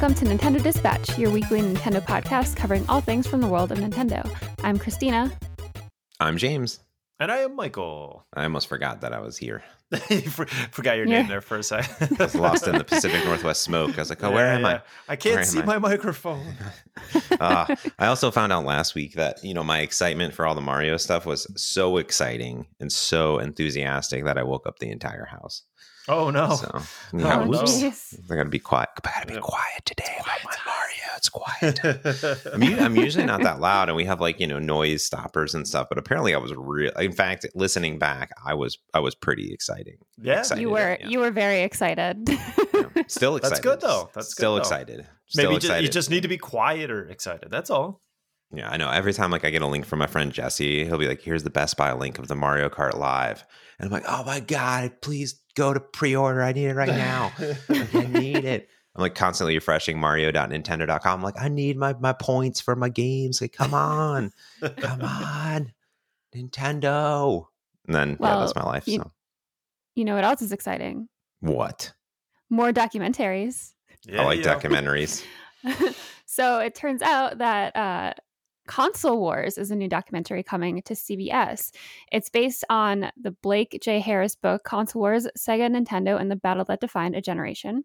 Welcome to Nintendo Dispatch, your weekly Nintendo podcast covering all things from the world of Nintendo. I'm Christina. I'm James. And I am Michael. I almost forgot that I was here. you for, forgot your Yeah. name there for a second. I was lost in the Pacific Northwest smoke. I was like, oh, where am yeah. I can't Where see am I? my microphone. Uh, I also found out last week that, you know, my excitement for all the Mario stuff was so exciting and so enthusiastic that I woke up the entire house. Oh no. So, yeah, Oh, whoops. jeez. I gotta be quiet. I gotta be Yeah. quiet today about my quiet. Mario. It's quiet. I'm, u- I'm usually not that loud, and we have like you know noise stoppers and stuff. But apparently, I was real. In fact, listening back, I was I was pretty exciting. yeah. Excited. You were yeah. you were very excited. Yeah. Still excited. That's good, though. That's good, still though. excited. Still Maybe excited. you just need to be quiet or excited. That's all. Yeah, I know. Every time like I get a link from my friend Jesse, he'll be like, "Here's the Best Buy link of the Mario Kart Live," and I'm like, "Oh my god, please go to pre-order. I need it right now. Like, I need it." I'm like constantly refreshing Mario.Nintendo.com. I'm like, I need my my points for my games. Like, come on, come on, Nintendo. And then yeah, Well, that's my life. you- so you know what else is exciting? what? More documentaries. Yeah, I like yeah. documentaries. so it turns out that uh, Console Wars is a new documentary coming to CBS. It's based on the Blake J. Harris book, Console Wars, Sega, Nintendo, and the Battle That Defined a Generation.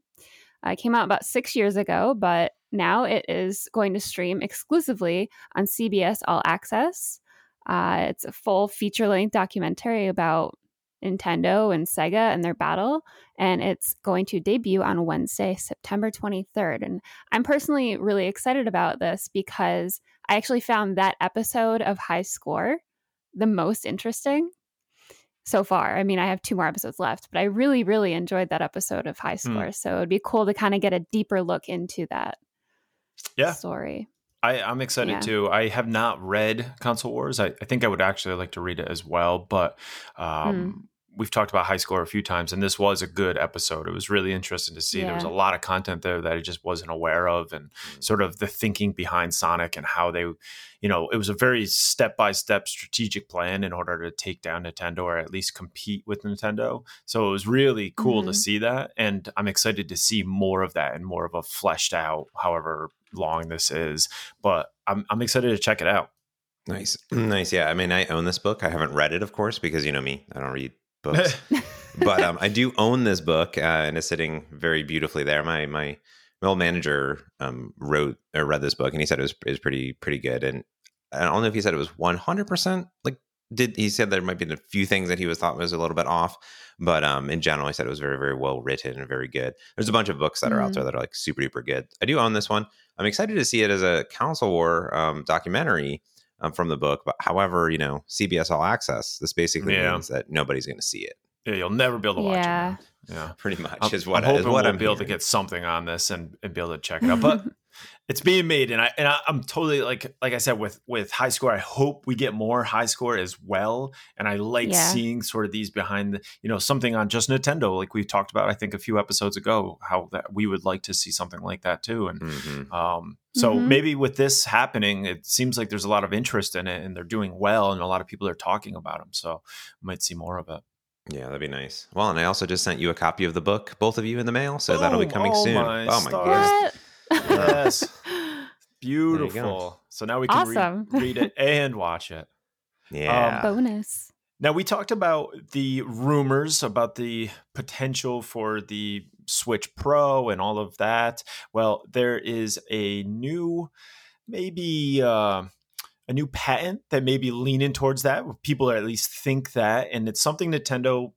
Uh, it came out about six years ago, but now it is going to stream exclusively on CBS All Access. Uh, it's a full feature length documentary about Nintendo and Sega and their battle, and it's going to debut on Wednesday, September 23rd. And I'm personally really excited about this because I actually found that episode of High Score the most interesting so far. I mean, I have two more episodes left, but I really, really enjoyed that episode of High Score. So it'd be cool to kind of get a deeper look into that Yeah. story. I, I'm excited Yeah. too. I have not read Console Wars. I, I think I would actually like to read it as well, but Hmm. um, we've talked about High Score a few times, and this was a good episode. It was really interesting to see. There was a lot of content there that I just wasn't aware of, and sort of the thinking behind Sonic and how they, you know, it was a very step by step strategic plan in order to take down Nintendo or at least compete with Nintendo. So it was really cool to Mhm. see that, and I'm excited to see more of that and more of a fleshed out, however long this is. But I'm I'm excited to check it out. Nice, nice. Yeah, I mean, I own this book. I haven't read it, of course, because you know me. I don't read books. but um, I do own this book, uh, and it's sitting very beautifully there. My my, my old manager um, wrote or read this book, and he said it was is pretty pretty good. And I don't know if he said it was one hundred percent like. Did he said there might be a few things that he was thought was a little bit off, but um, in general, he said it was very very well written and very good. There's a bunch of books that are out Mhm. there that are like super duper good. I do own this one. I'm excited to see it as a Console War um, documentary um, from the book. But however, you know, CBS All Access, this basically Yeah. means that nobody's going to see it. yeah, you'll never be able to watch Yeah. it. now. Yeah. Pretty much I'm, is what I'm I- hoping is what we'll I'm be able to get something on this and, and be able to check it out. But it's being made, and I and I, I'm totally like like I said with with high score. I hope we get more high score as well. And I like Yeah. seeing sort of these behind the you know something on just Nintendo, like we talked about. I think a few episodes ago, how that we would like to see something like that too. And Mhm. um, so Mhm. maybe with this happening, it seems like there's a lot of interest in it, and they're doing well, and a lot of people are talking about them. So we might see more of it. Yeah, that'd be nice. Well, and I also just sent you a copy of the book, both of you in the mail, so that'll be coming Oh soon. my oh my stars. goodness! What? Yes. Beautiful. So now we can read- Awesome. read, it and watch it. Yeah. Bonus. Now we talked about the rumors about the potential for the Switch Pro and all of that. Well, there is a new, maybe uh, a new patent that may be leaning towards that. People at least think that, and it's something Nintendo.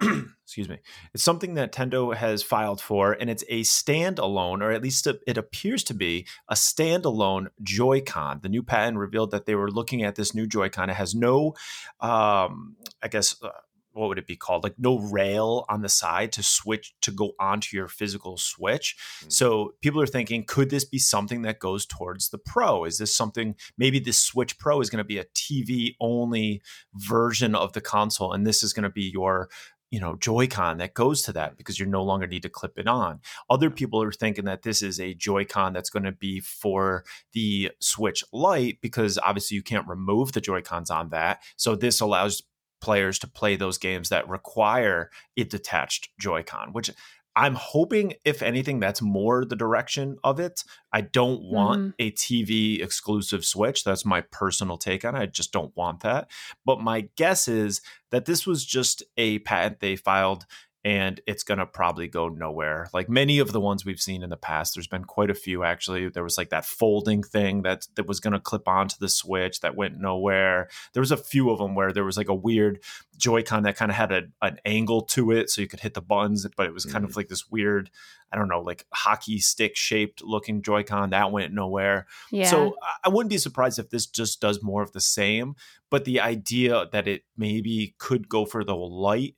excuse me. It's something that tendo has filed for, and it's a standalone, or at least it appears to be a standalone Joy-Con. The new patent revealed that they were looking at this new Joy-Con. It has no, um, I guess, uh, what would it be called? Like no rail on the side to switch to go onto your physical Switch. Mm. So people are thinking, could this be something that goes towards the Pro? Is this something? Maybe this Switch Pro is going to be a TV only version of the console, and this is going to be your you know joy-con that goes to that because you no longer need to clip it on. Other people are thinking that this is a joy-con that's going to be for the switch lite because obviously you can't remove the joy-cons on that. So this allows players to play those games that require a detached joy-con which I'm hoping, if anything, that's more the direction of it. I don't want mm-hmm. a TV exclusive Switch. That's my personal take on it. I just don't want that. But my guess is that this was just a patent they filed and it's going to probably go nowhere. Like many of the ones we've seen in the past, there's been quite a few actually. There was like that folding thing that that was going to clip onto the Switch that went nowhere. There was a few of them where there was like a weird Joy-Con that kind of had a, an angle to it so you could hit the buttons, but it was kind mm. of like this weird, I don't know, like hockey stick shaped looking Joy-Con that went nowhere. Yeah. So I wouldn't be surprised if this just does more of the same, but the idea that it maybe could go for the Lite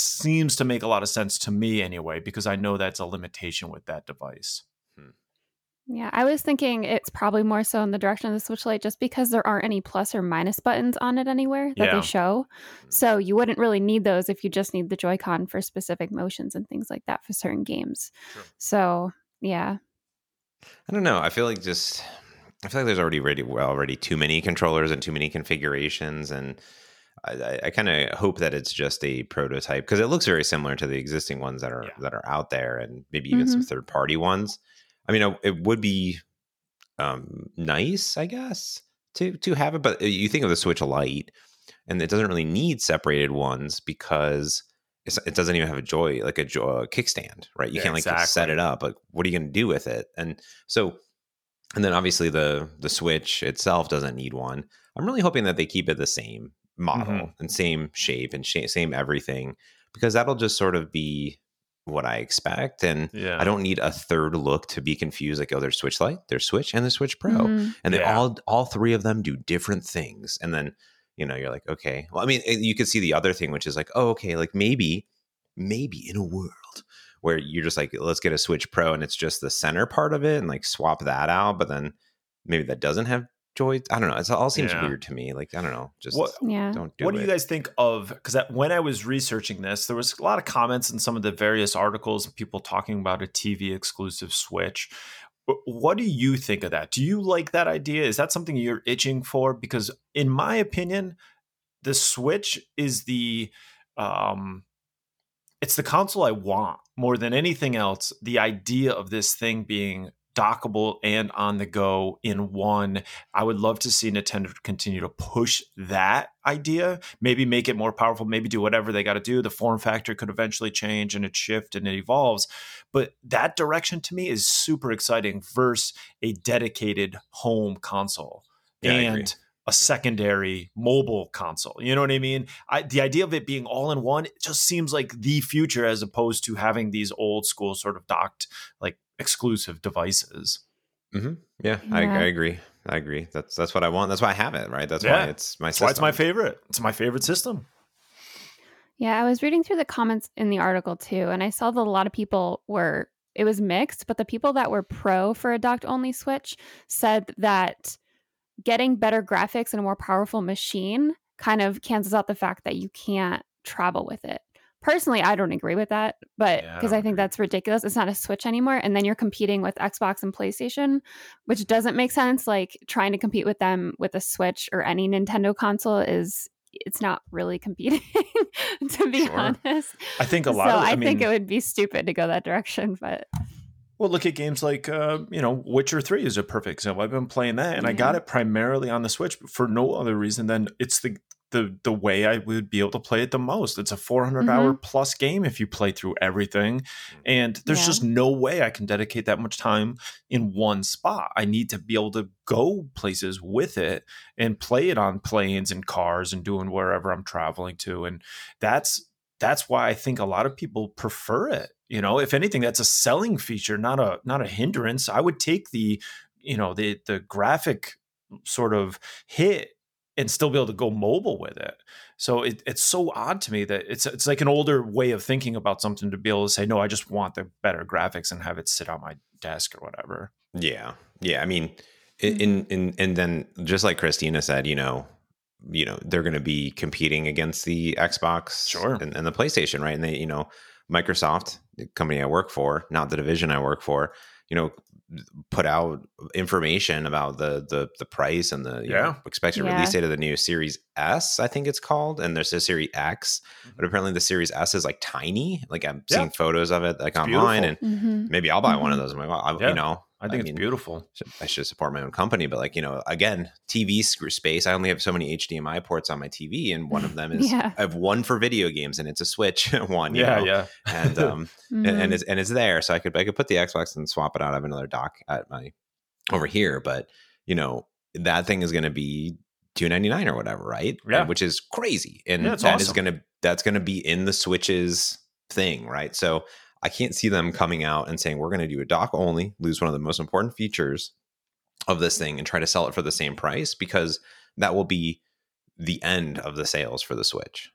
seems to make a lot of sense to me anyway, because I know that's a limitation with that device. Hmm. Yeah, I was thinking it's probably more so in the direction of the Switch Lite just because there aren't any plus or minus buttons on it anywhere that yeah. they show. Hmm. So you wouldn't really need those if you just need the Joy-Con for specific motions and things like that for certain games. Sure. So, yeah. I don't know. I feel like just I feel like there's already already already too many controllers and too many configurations and I, I kind of hope that it's just a prototype because it looks very similar to the existing ones that are yeah. that are out there, and maybe even mm-hmm. some third party ones. I mean, it would be um, nice, I guess, to to have it. But uh, you think of the Switch Lite, and it doesn't really need separated ones because it doesn't even have a joy like a, joy, a kickstand, right? You yeah, can't like exactly. set it up. Like, what are you going to do with it? And so, and then obviously the the Switch itself doesn't need one. I'm really hoping that they keep it the same model mm-hmm. and same shape and sh- same everything because that'll just sort of be what I expect. And yeah. I don't need a third look to be confused. Like, oh, there's Switch Lite, there's Switch, and there's Switch Pro, mm-hmm. and they yeah. all all three of them do different things. And then you know you're like, okay, well, I mean, you could see the other thing, which is like, oh, okay, like maybe maybe in a world where you're just like, let's get a Switch Pro, and it's just the center part of it, and like swap that out, but then maybe that doesn't have joy. I don't know. It all seems yeah. weird to me. Like I don't know. Just what, yeah. don't do What it. do you guys think of? Because when I was researching this, there was a lot of comments in some of the various articles and people talking about a TV exclusive Switch. What do you think of that? Do you like that idea? Is that something you're itching for? Because in my opinion, the Switch is the um it's the console I want more than anything else. The idea of this thing being dockable and on the go in one. I would love to see Nintendo continue to push that idea, maybe make it more powerful, maybe do whatever they got to do. The form factor could eventually change and it shift and it evolves. But that direction to me is super exciting versus a dedicated home console. Yeah, and a secondary mobile console. You know what I mean? I, the idea of it being all in one just seems like the future as opposed to having these old school sort of docked like exclusive devices. Mm-hmm. Yeah, yeah. I, I, agree. I agree. That's that's what I want. That's why I have it. Right. That's yeah. why it's my. That's why it's my favorite. It's my favorite system. Yeah, I was reading through the comments in the article too, and I saw that a lot of people were. It was mixed, but the people that were pro for a docked only Switch said that getting better graphics and a more powerful machine kind of cancels out the fact that you can't travel with it. Personally, I don't agree with that, but because yeah, I, I, think that's ridiculous. It's not a Switch anymore. And then you're competing with Xbox and PlayStation, which doesn't make sense. Like trying to compete with them with a Switch or any Nintendo console is it's not really competing to be sure. honest. I think a lot so of I, I mean, think it would be stupid to go that direction, but well, look at games like uh, you know Witcher Three is a perfect example. I've been playing that, and yeah. I got it primarily on the Switch for no other reason than it's the the the way I would be able to play it the most. It's a 400 mm-hmm. hour plus game if you play through everything, and there's yeah. just no way I can dedicate that much time in one spot. I need to be able to go places with it and play it on planes and cars and doing wherever I'm traveling to, and that's that's why I think a lot of people prefer it. You know, if anything, that's a selling feature, not a not a hindrance. I would take the you know the the graphic sort of hit and still be able to go mobile with it. So it, it's so odd to me that it's it's like an older way of thinking about something to be able to say, no, I just want the better graphics and have it sit on my desk or whatever. Yeah, yeah. I mean, hmm. in in and then just like Christina said, you know, you know they're going to be competing against the Xbox, sure, and, and the PlayStation, right? And they, you know, Microsoft, the company I work for, not the division I work for, you know, put out information about the the the price and the Yeah. know, expected Yeah. release date of the new Series S, I think it's called, and there's a Series X, Mhm. but apparently the Series S is like tiny. Like I'm Yeah. seeing photos of it like It's online, beautiful. and Mhm. maybe I'll buy one of Mhm. those. I'm like, well, I, Yeah. you know, I think I it's mean, beautiful. I should support my own company, but like you know, again, TV screw space. I only have so many HDMI ports on my TV, and one of them is Yeah. I have one for video games, and it's a Switch one. you Yeah, know? yeah. and um and, Mhm. and it's and it's there, so I could I could put the Xbox and swap it out. I have another dock at my over here, but you know that thing is going to be two ninety nine or whatever, right? Yeah. which is crazy, and Yeah, it's that is awesome. going to that's going to be in the Switch's thing, right? So I can't see them coming out and saying we're going to do a dock only, lose one of the most important features of this thing, and try to sell it for the same price because that will be the end of the sales for the Switch.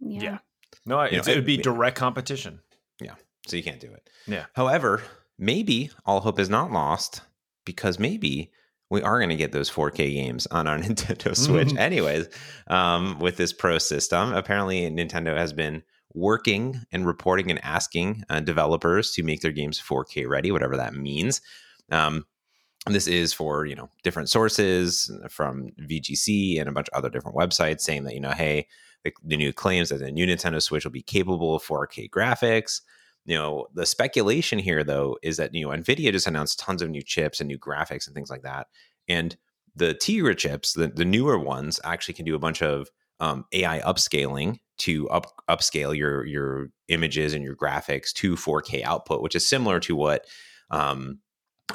yeah. Yeah. No, You know, it's, it would be it- direct competition. Yeah. So you can't do it. Yeah. However, maybe all hope is not lost because maybe we are going to get those 4K games on our Nintendo Switch, Mhm. anyways. Um, with this Pro system, apparently Nintendo has been working and reporting and asking uh, developers to make their games 4K ready, whatever that means. Um, this is for you know different sources from VGC and a bunch of other different websites saying that you know hey the, the new claims that the new Nintendo Switch will be capable of 4K graphics. You know the speculation here though is that you know Nvidia just announced tons of new chips and new graphics and things like that, and the Tegra chips, the, the newer ones, actually can do a bunch of um, AI upscaling to up upscale your your images and your graphics to 4K output, which is similar to what um,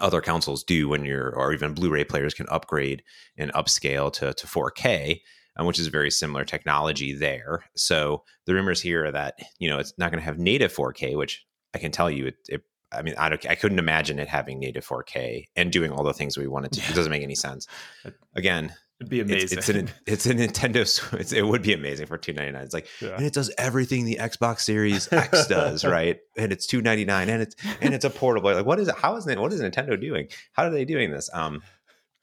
other consoles do when you're or even blu-ray players can upgrade and upscale to, to 4k um, which is very similar technology there. So the rumors here are that you know it's not going to have native 4k which i can tell you it, it i mean I, don't, I couldn't imagine it having native 4k and doing all the things we wanted to it doesn't make any sense. Again It'd be it's, amazing. it's, an, it's a nintendo it's, it would be amazing for 299 it's like Yeah. and it does everything the Xbox Series X does, right? And it's two ninety nine, and it's and it's a portable. Like, what is it? How is it? What is Nintendo doing? How are they doing this? Um,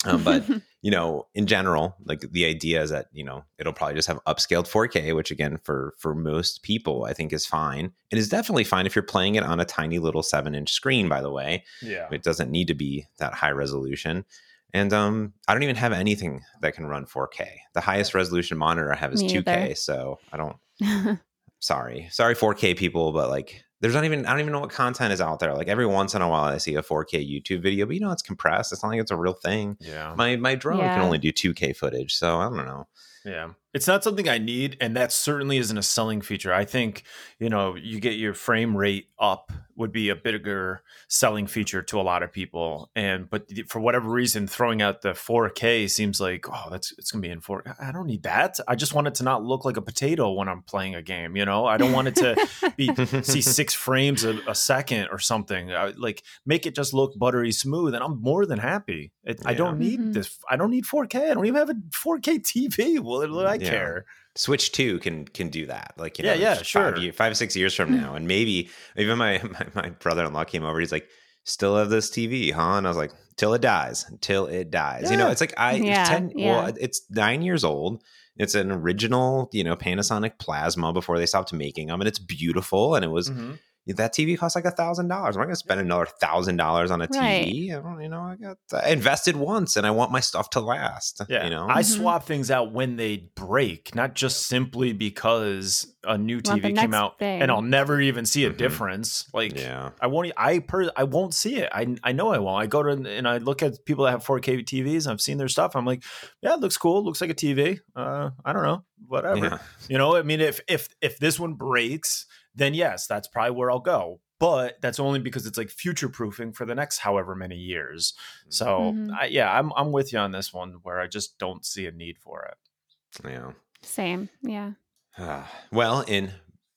um, but you know, in general, like the idea is that you know it'll probably just have upscaled 4K, which again for for most people I think is fine. It is definitely fine if you're playing it on a tiny little seven inch screen. By the way, yeah. it doesn't need to be that high resolution. And um, I don't even have anything that can run 4K. The highest resolution monitor I have is Me 2K, either. so I don't sorry sorry 4k people but like there's not even i don't even know what content is out there like every once in a while i see a 4k youtube video but you know it's compressed it's not like it's a real thing Yeah. my my drone can only do 2k footage so i don't know Yeah. It's not something I need, and that certainly isn't a selling feature. I think, you know, you get your frame rate up would be a bigger selling feature to a lot of people. And but for whatever reason, throwing out the 4K seems like, oh, that's it's gonna be in 4 I don't need that. I just want it to not look like a potato when I'm playing a game, you know? I don't want it to be see six frames a, a second or something. I, like make it just look buttery smooth, and I'm more than happy. It, I don't need Mhm. this. I don't need 4K. I don't even have a 4K TV. Well, what do I Yeah. care? switch 2 can can do that like you Yeah, know yeah, five, sure. ye- five six years from now and maybe even my, my my brother-in-law came over he's like still have this tv huh and i was like till it dies until it dies you know it's like i Yeah, it's 10 yeah. well it's nine years old it's an original you know panasonic plasma before they stopped making them and it's beautiful and it was Mhm. That TV costs like a thousand dollars. I'm not gonna spend another thousand dollars on a TV. I don't, you know, I got I invested once, and I want my stuff to last. Yeah, you know, I Mhm. swap things out when they break, not just simply because a new Want TV came out thing. and I'll never even see a Mhm. difference. Like yeah, I won't. e, I per. I won't see it. I I know I won't. I go to and I look at people that have 4K TVs. I've seen their stuff. I'm like, yeah, it looks cool. It looks like a TV. Uh, I don't know, whatever. yeah, You know, I mean, if if if this one breaks, then yes, that's probably where I'll go. But that's only because it's like future proofing for the next however many years. So Mhm. I, yeah, I'm I'm with you on this one where I just don't see a need for it. yeah. Same. Yeah. Ah, well, in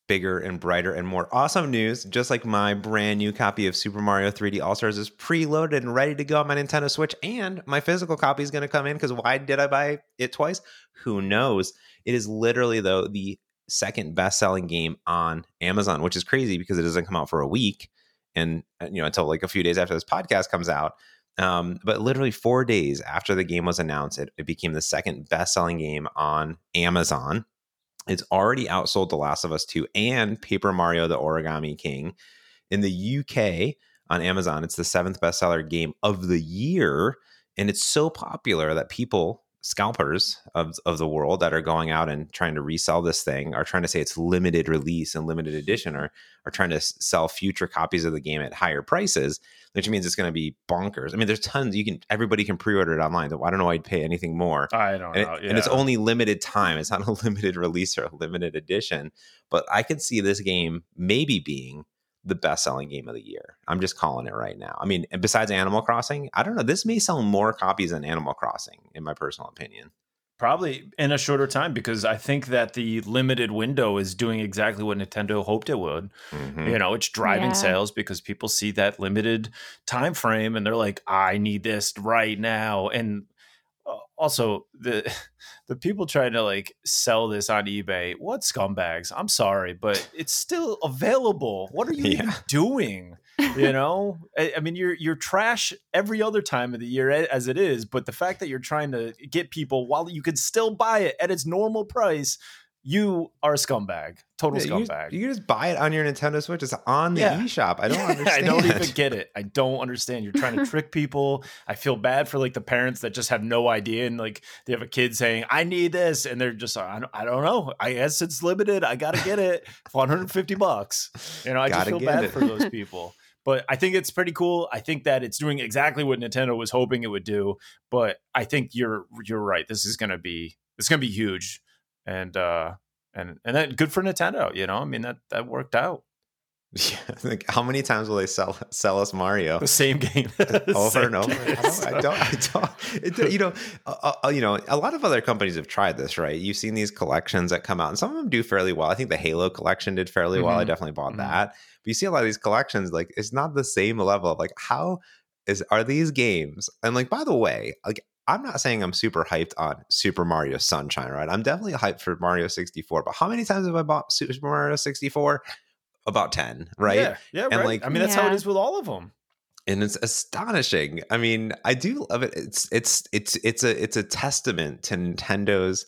bigger and brighter and more awesome news, just like my brand new copy of Super Mario 3D All Stars is preloaded and ready to go on my Nintendo Switch, and my physical copy is going to come in because why did I buy it twice? Who knows? It is literally though the second best-selling game on Amazon, which is crazy because it doesn't come out for a week, and uh, you know until like a few days after this podcast comes out. Um, but literally four days after the game was announced, it, it became the second best-selling game on Amazon. It's already outsold The Last of Us 2 and Paper Mario: The Origami King. In the UK, on Amazon. It's the seventh bestseller game of the year, and it's so popular that people scalpers of, of the world that are going out and trying to resell this thing are trying to say it's limited release and limited edition or are trying to sell future copies of the game at higher prices which means it's going to be bonkers i mean there's tons you can everybody can pre-order it online i don't know why i'd pay anything more i don't and know it, yeah. and it's only limited time it's not a limited release or a limited edition but i can see this game maybe being the best selling game of the year. I'm just calling it right now. I mean, besides Animal Crossing, I don't know. This may sell more copies than Animal Crossing, in my personal opinion. Probably in a shorter time because I think that the limited window is doing exactly what Nintendo hoped it would. Mm-hmm. You know, it's driving yeah. sales because people see that limited time frame and they're like, "I need this right now." And also the the people trying to like sell this on eBay, what scumbags? I'm sorry, but it's still available. What are you yeah. even doing? You know, I, I, mean, you're you're trash every other time of the year as it is, but the fact that you're trying to get people while you can still buy it at its normal price you are a scumbag, total yeah, scumbag. You, you, just buy it on your Nintendo Switch. It's on the yeah. eShop. I don't understand. I don't even get it. I don't understand. You're trying to trick people. I feel bad for like the parents that just have no idea and like they have a kid saying, "I need this," and they're just, "I don't, I don't know. I guess it's limited. I gotta get it. 150 bucks." You know, I just feel bad it. for those people. But I think it's pretty cool. I think that it's doing exactly what Nintendo was hoping it would do. But I think you're you're right. This is gonna be it's gonna be huge and uh and and then good for Nintendo, you know. I mean that that worked out. Yeah, like how many times will they sell sell us Mario? The same game over same and over. I don't. I don't. I don't it, you know, uh, uh, you know, a lot of other companies have tried this, right? You've seen these collections that come out, and some of them do fairly well. I think the Halo collection did fairly mm-hmm. well. I mm-hmm. definitely bought mm-hmm. that. But you see a lot of these collections, like it's not the same level of like how is are these games? And like by the way, like I'm not saying I'm super hyped on Super Mario Sunshine, right? I'm definitely hyped for Mario 64, but how many times have I bought Super Mario 64? About 10, right? Yeah, yeah and right. like I mean that's yeah. how it is with all of them. And it's astonishing. I mean, I do love it. It's it's it's it's a it's a testament to Nintendo's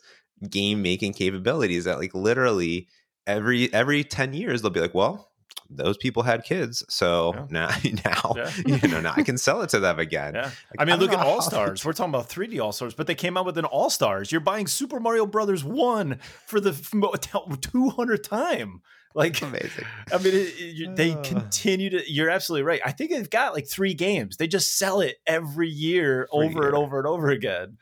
game making capabilities that like literally every every 10 years they'll be like, well, those people had kids, so yeah. now now yeah. you know now I can sell it to them again. Yeah. Like, I mean, I look at All Stars. We're talking about 3D All Stars, but they came out with an All Stars. You're buying Super Mario Brothers one for the 200th time. Like amazing. I mean, it, it, they ah. continue to. You're absolutely right. I think they've got like three games. They just sell it every year, every over year. and over and over again.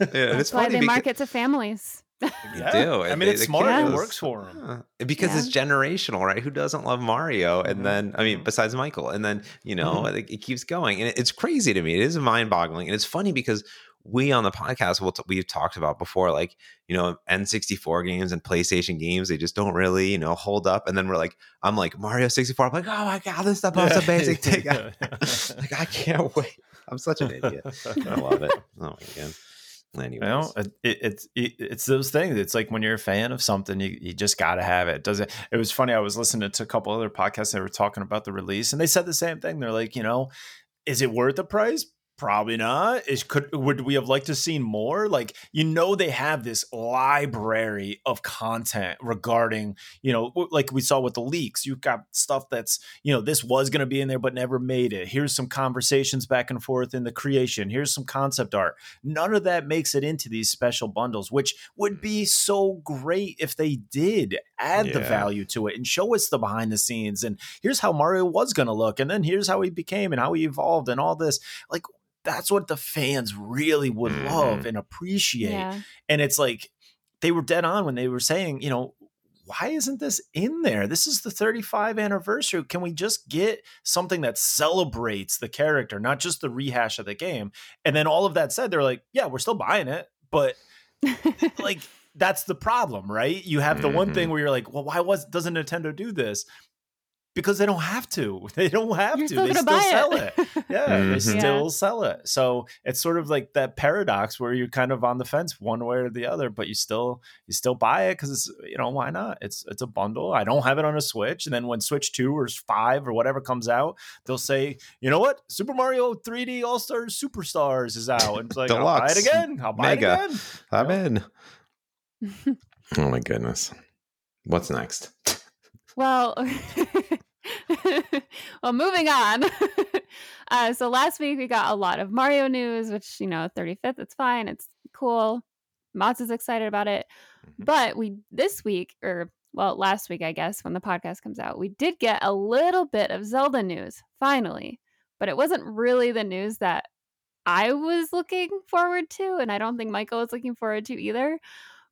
Yeah, That's why they market to families yeah. do. I mean, they, it's smart. It works for them because yeah. it's generational, right? Who doesn't love Mario? And mm-hmm. then, I mean, besides Michael, and then you know, mm-hmm. it, it, keeps going, and it, it's crazy to me. It is mind-boggling, and it's funny because we on the podcast will t- we've talked about before, like you know, N64 games and PlayStation games, they just don't really you know hold up. And then we're like, I'm like Mario 64. I'm like, oh my god, this stuff is the most amazing thing. like I can't wait. I'm such an idiot. I love it. Oh my god. Anyways. You know, it, it's it, it's those things. It's like when you're a fan of something, you, you just got to have it. Does it? It was funny. I was listening to a couple other podcasts that were talking about the release, and they said the same thing. They're like, you know, is it worth the price? Probably not. Is could would we have liked to seen more? Like you know they have this library of content regarding you know like we saw with the leaks. You've got stuff that's you know this was going to be in there but never made it. Here's some conversations back and forth in the creation. Here's some concept art. None of that makes it into these special bundles, which would be so great if they did add yeah. the value to it and show us the behind the scenes and here's how Mario was going to look and then here's how he became and how he evolved and all this. Like that's what the fans really would mm-hmm. love and appreciate. Yeah. And it's like they were dead on when they were saying, you know, why isn't this in there? This is the 35 anniversary. Can we just get something that celebrates the character, not just the rehash of the game? And then all of that said, they're like, yeah, we're still buying it, but like that's the problem, right? You have the mm-hmm. one thing mm-hmm. where you're like, well, why was doesn't Nintendo do this? Because they don't have to. They don't have You're to. Still they still sell it. it. Yeah, mm-hmm. they still yeah. sell it. So it's sort of like that paradox where you're kind of on the fence one way or the other, but you still you still buy it because it's you know why not? It's it's a bundle. I don't have it on a Switch, and then when Switch Two or Five or whatever comes out, they'll say, you know what, Super Mario 3D All Stars Superstars is out, and it's like I'll buy it again. I'll buy Mega. it again. I'm in. oh my goodness. What's next? Well, well, moving on. uh, so last week we got a lot of Mario news, which you know, 35th. It's fine. It's cool. Mott's is excited about it. Mm-hmm. But we this week, or well, last week, I guess, when the podcast comes out, we did get a little bit of Zelda news finally. But it wasn't really the news that I was looking forward to, and I don't think Michael was looking forward to either.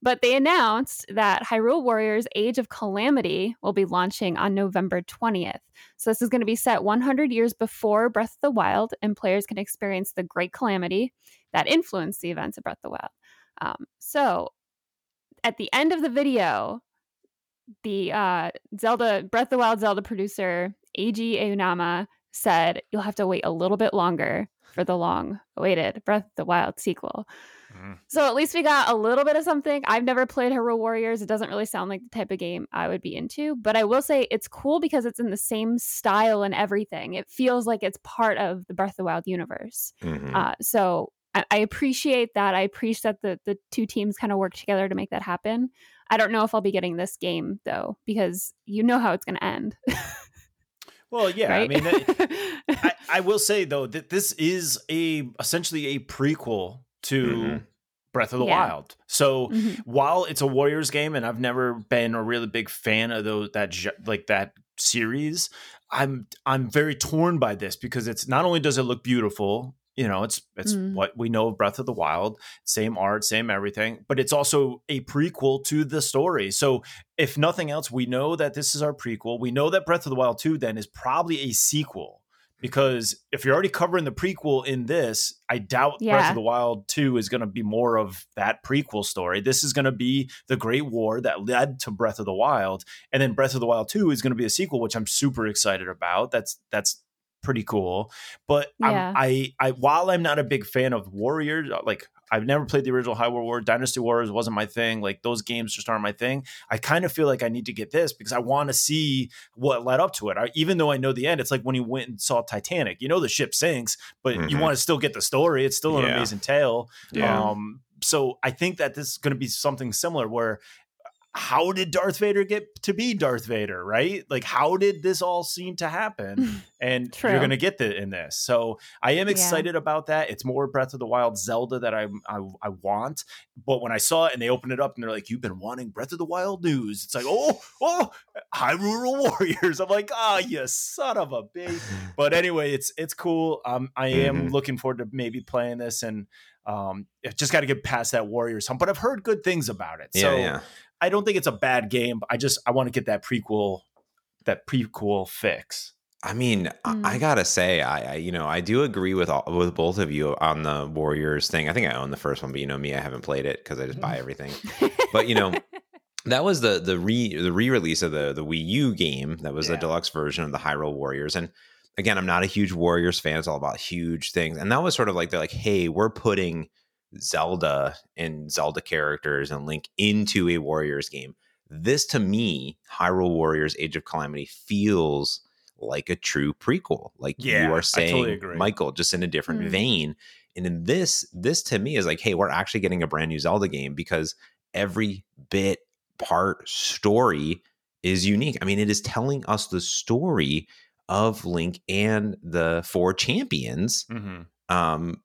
But they announced that Hyrule Warriors Age of Calamity will be launching on November 20th. So this is going to be set 100 years before Breath of the Wild, and players can experience the Great Calamity that influenced the events of Breath of the Wild. Um, so at the end of the video, the uh, Zelda Breath of the Wild Zelda producer Eiji Aonuma said you'll have to wait a little bit longer for the long awaited Breath of the Wild sequel. Mm. So at least we got a little bit of something. I've never played Hyrule Warriors. It doesn't really sound like the type of game I would be into, but I will say it's cool because it's in the same style and everything. It feels like it's part of the Breath of the Wild universe. Mm-hmm. Uh, so I, I appreciate that. I appreciate that the, the two teams kind of work together to make that happen. I don't know if I'll be getting this game though, because you know how it's going to end. Well, yeah, right? I mean, I, I, will say though that this is a essentially a prequel to mm-hmm. Breath of the yeah. Wild. So mm-hmm. while it's a Warriors game, and I've never been a really big fan of those that like that series, I'm I'm very torn by this because it's not only does it look beautiful, you know, it's it's mm. what we know of Breath of the Wild, same art, same everything, but it's also a prequel to the story. So if nothing else, we know that this is our prequel. We know that Breath of the Wild 2 then is probably a sequel because if you're already covering the prequel in this, I doubt yeah. Breath of the Wild 2 is going to be more of that prequel story. This is going to be the Great War that led to Breath of the Wild, and then Breath of the Wild 2 is going to be a sequel, which I'm super excited about. That's that's pretty cool. But yeah. I, I, while I'm not a big fan of Warriors, uh, like I've never played the original High War. War. Dynasty Warriors wasn't my thing. Like those games just aren't my thing. I kind of feel like I need to get this because I want to see what led up to it. I, even though I know the end, it's like when you went and saw Titanic. You know the ship sinks, but mm-hmm. you want to still get the story. It's still an yeah. amazing tale. Yeah. Um, so I think that this is going to be something similar where how did Darth Vader get to be Darth Vader, right? Like, how did this all seem to happen? And True. you're going to get that in this. So I am excited yeah. about that. It's more Breath of the Wild Zelda that I, I, I want. But when I saw it and they opened it up and they're like, "You've been wanting Breath of the Wild news," it's like, "Oh, oh, Hyrule Warriors." I'm like, "Ah, oh, you son of a bitch." but anyway, it's it's cool. Um, I am mm-hmm. looking forward to maybe playing this and um, just got to get past that Warriors hump. But I've heard good things about it. So yeah. I don't think it's a bad game. I just I want to get that prequel that prequel fix. I mean, mm. I, I, mm. gotta say, I, I, you know I do agree with all, with both of you on the Warriors thing. I think I own the first one, but you know me, I haven't played it because I just buy everything. but you know, that was the the re the re release of the the Wii U game. That was yeah. the deluxe version of the Hyrule Warriors. And again, I'm not a huge Warriors fan. It's all about huge things. And that was sort of like they're like, hey, we're putting Zelda and Zelda characters and Link into a Warriors game. This to me, Hyrule Warriors Age of Calamity feels like a true prequel. Like yeah, you are saying, totally Michael, just in a different mm. vein. And in this, this to me is like, hey, we're actually getting a brand new Zelda game because every bit, part, story is unique. I mean, it is telling us the story of Link and the four champions. Mm-hmm. Um,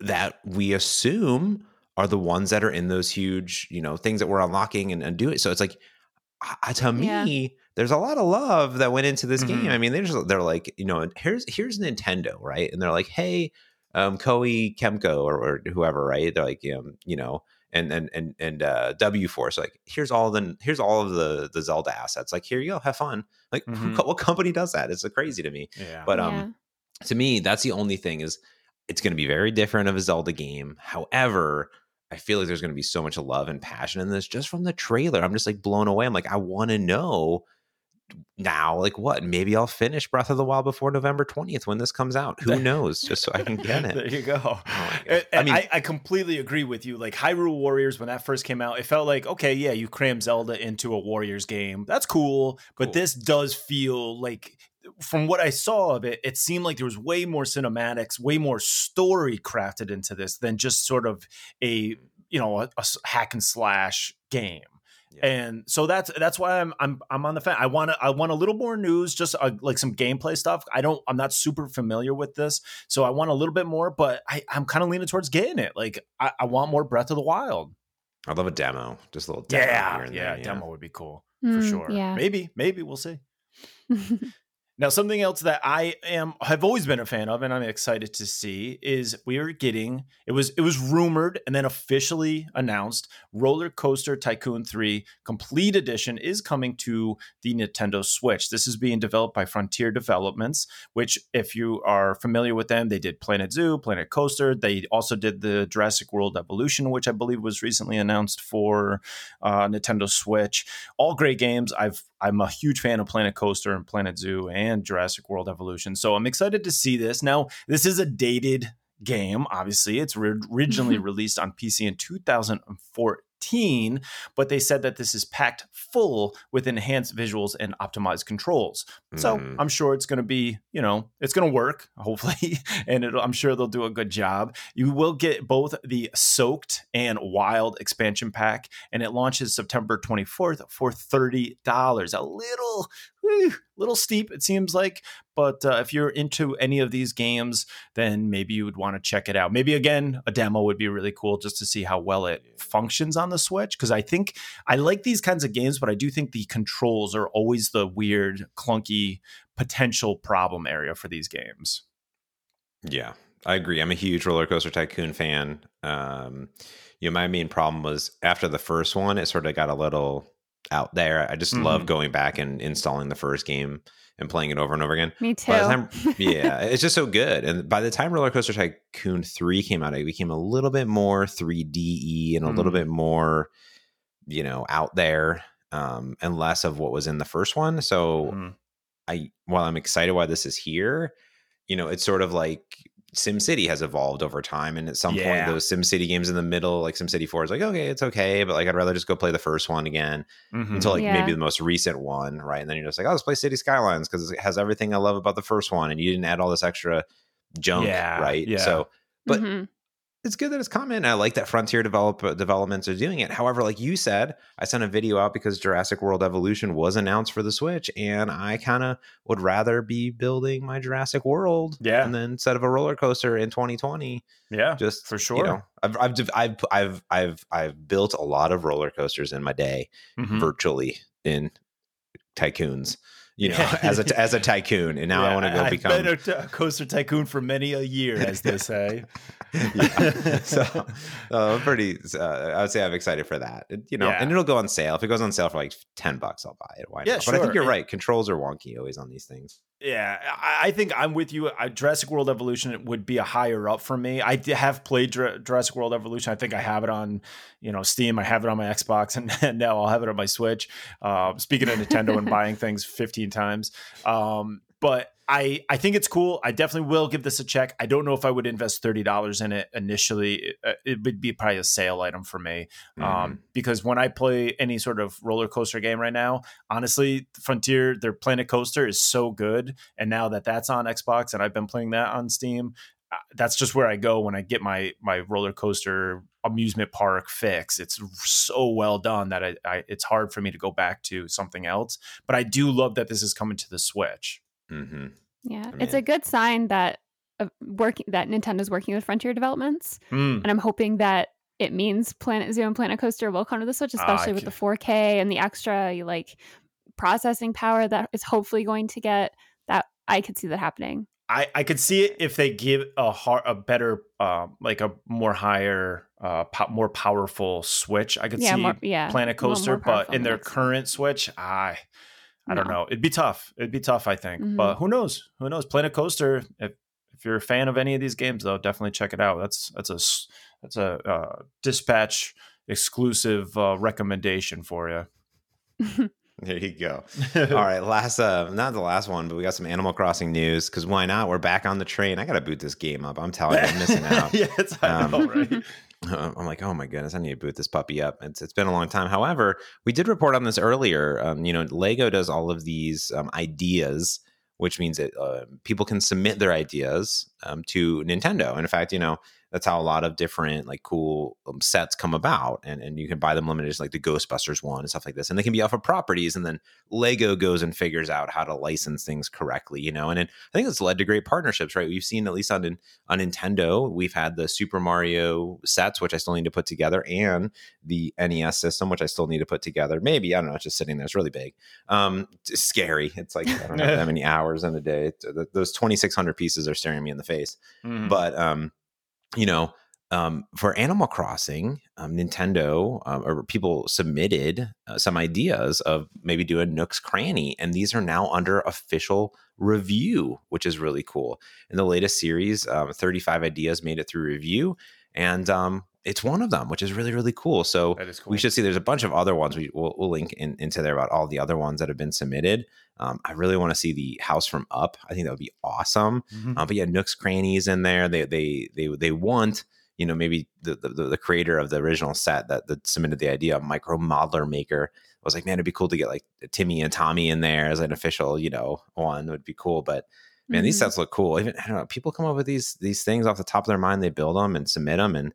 that we assume are the ones that are in those huge, you know, things that we're unlocking and, and doing. So it's like, uh, to me, yeah. there's a lot of love that went into this mm-hmm. game. I mean, they're just, they're like, you know, here's here's Nintendo, right? And they're like, hey, um, Koei Tecmo or, or whoever, right? They're like, um, you know, and and and and uh, W Force, like, here's all the here's all of the the Zelda assets. Like, here you go, have fun. Like, mm-hmm. what company does that? It's crazy to me. Yeah. But um, yeah. to me, that's the only thing is it's going to be very different of a Zelda game. However, I feel like there's going to be so much love and passion in this just from the trailer. I'm just like blown away. I'm like, I want to know now, like what? Maybe I'll finish Breath of the Wild before November 20th when this comes out. Who knows? Just so I can get it. there you go. Oh I mean, I, I, completely agree with you. Like Hyrule Warriors, when that first came out, it felt like, okay, yeah, you cram Zelda into a Warriors game. That's cool. But cool. this does feel like from what I saw of it, it seemed like there was way more cinematics, way more story crafted into this than just sort of a you know a, a hack and slash game. Yeah. And so that's that's why I'm I'm I'm on the fence. I want to I want a little more news, just uh, like some gameplay stuff. I don't I'm not super familiar with this, so I want a little bit more. But I I'm kind of leaning towards getting it. Like I, I want more Breath of the Wild. I'd love a demo, just a little demo. Yeah, yeah, yeah, demo would be cool Mm, for sure. yeah. Maybe maybe we'll see. Now, something else that I am have always been a fan of, and I'm excited to see, is we are getting it was it was rumored and then officially announced. Roller Coaster Tycoon 3 Complete Edition is coming to the Nintendo Switch. This is being developed by Frontier Developments, which, if you are familiar with them, they did Planet Zoo, Planet Coaster. They also did the Jurassic World Evolution, which I believe was recently announced for uh, Nintendo Switch. All great games. I've I'm a huge fan of Planet Coaster and Planet Zoo and Jurassic World Evolution. So I'm excited to see this. Now, this is a dated game, obviously. It's ri- originally mm-hmm. released on PC in 2014, but they said that this is packed full with enhanced visuals and optimized controls. So Mhm. I'm sure it's going to be, you know, it's going to work, hopefully, and it'll, I'm sure they'll do a good job. You will get both the soaked and wild expansion pack, and it launches September 24th for $30. A little, whew, little steep, it seems like, but uh, if you're into any of these games, then maybe you would want to check it out. Maybe again, a demo would be really cool just to see how well it functions on the Switch. Because I think I like these kinds of games, but I do think the controls are always the weird, clunky potential problem area for these games. Yeah, I agree. I'm a huge Roller Coaster Tycoon fan. Um, you know, my main problem was after the first one, it sort of got a little out there. I just love Mhm. going back and installing the first game and playing it over and over again. Me too. By the time, yeah, it's just so good. And by the time Roller Coaster Tycoon 3 came out, it became a little bit more 3DE and a little Mm. bit more, you know, out there um, and less of what was in the first one. So Mhm. I while I'm excited why this is here, you know, it's sort of like SimCity has evolved over time, and at some Yeah. point, those SimCity games in the middle, like SimCity Four, is like okay, it's okay, but like I'd rather just go play the first one again Mhm. until like Yeah. maybe the most recent one, right? And then you're just like, oh, let's play City Skylines because it has everything I love about the first one, and you didn't add all this extra junk, Yeah, right? yeah. So but- Mhm. It's good that it's coming. and I like that Frontier develop developments are doing it. However, like you said, I sent a video out because Jurassic World Evolution was announced for the Switch, and I kind of would rather be building my Jurassic World, Yeah. and then instead of a roller coaster in 2020, yeah, just for sure. You know, I've I've I've I've I've I've built a lot of roller coasters in my day, Mhm. virtually in tycoons. You know, Yeah. as a as a tycoon, and now I want to go I've become been a, t- a coaster tycoon for many a year, as they say. yeah. So uh, I'm pretty. Uh, I would say I'm excited for that. It- you know, Yeah. and it'll go on sale. If it goes on sale for like ten bucks, I'll buy it. Why Yeah, not? But I think you're And- right. Controls are wonky always on these things. Yeah, I, think I'm with you. Jurassic World Evolution would be a higher up for me. I have played Jura- Jurassic World Evolution. I think I have it on, you know, Steam. I have it on my Xbox, and, and now I'll have it on my Switch. Uh, speaking of Nintendo and buying things 15 times, um, but I I think it's cool. I definitely will give this a check. I don't know if I would invest thirty dollars in it initially. It, uh, it would be probably a sale item for me Mhm. um, because when I play any sort of roller coaster game right now, honestly, Frontier, their Planet Coaster is so good, and now that that's on Xbox and I've been playing that on Steam, uh, that's just where I go when I get my my roller coaster amusement park fix. It's so well done that I, I it's hard for me to go back to something else. But I do love that this is coming to the Switch. Hmm Yeah, I it's a good sign that uh, working that Nintendo's working with Frontier Developments, Mm. and I'm hoping that it means Planet Zoo and Planet Coaster will come to the Switch, Ah, especially I with the 4K and the extra like processing power that is hopefully going to get. That I could see that happening. I, I could see it if they give a har a better um like a more higher uh po- more powerful switch. I could yeah, see more, yeah, Planet Coaster, but in their current Switch, I I don't know. It'd be tough. It'd be tough, I think. Mhm. But who knows? Who knows? Planet Coaster. If if you're a fan of any of these games, though, definitely check it out. That's that's a that's a uh, dispatch exclusive uh, recommendation for you. There you go. All right, last uh not the last one, but we got some Animal Crossing news because why not? We're back on the train. I gotta boot this game up. I'm telling you, I'm missing out. yeah, it's, I know, Um, right? I'm like, oh my goodness, I need to boot this puppy up. It's it's been a long time. However, we did report on this earlier. Um, you know, Lego does all of these um, ideas, which means that uh, people can submit their ideas um, to Nintendo. And in fact, you know, that's how a lot of different like cool um, sets come about and, and you can buy them limited like the ghostbusters one and stuff like this and they can be off of properties and then lego goes and figures out how to license things correctly you know and it, i think it's led to great partnerships right? We've seen at least on on nintendo we've had the super mario sets which i still need to put together and the nes system which i still need to put together. Maybe i don't know it's just sitting there it's really big. Um it's scary. It's like i don't know that many hours in a day. Those 2600 pieces are staring me in the face. Mm. but um you know, um, for Animal Crossing, um, Nintendo um, or people submitted uh, some ideas of maybe doing Nook's Cranny, and these are now under official review, which is really cool. In the latest series, um, 35 ideas made it through review, and um, it's one of them, which is really really cool. So cool. we should see. There's a bunch of other ones. We will we'll link in, into there about all the other ones that have been submitted. Um, I really want to see the house from up. I think that would be awesome. Mm-hmm. Uh, but yeah, Nook's Cranny's in there. They they they they want you know maybe the, the the creator of the original set that, that submitted the idea, of Micro Modeler Maker, was like, man, it'd be cool to get like Timmy and Tommy in there as an official, you know, one would be cool. But man, mm-hmm. these sets look cool. Even I don't know, people come up with these these things off the top of their mind. They build them and submit them, and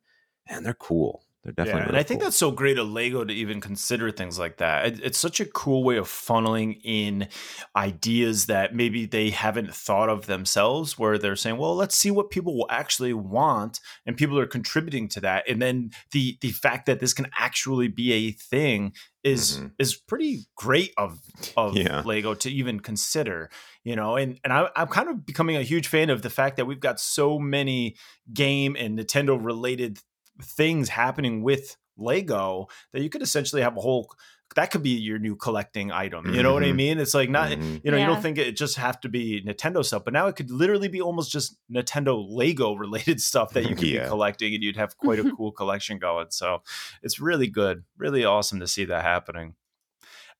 and they're cool. They're definitely. Yeah, and I think that's so great of Lego to even consider things like that. It, it's such a cool way of funneling in ideas that maybe they haven't thought of themselves, where they're saying, "Well, let's see what people will actually want," and people are contributing to that. And then the the fact that this can actually be a thing is mm-hmm. is pretty great of of yeah. Lego to even consider, you know. And and I, I'm kind of becoming a huge fan of the fact that we've got so many game and Nintendo related things happening with Lego that you could essentially have a whole that could be your new collecting item. You know mm-hmm. what I mm-hmm. mean? It's like not, mm-hmm. you know, yeah. you don't think it just have to be Nintendo stuff, but now it could literally be almost just Nintendo Lego related stuff that you could yeah. be collecting and you'd have quite a cool collection going. So it's really good, really awesome to see that happening.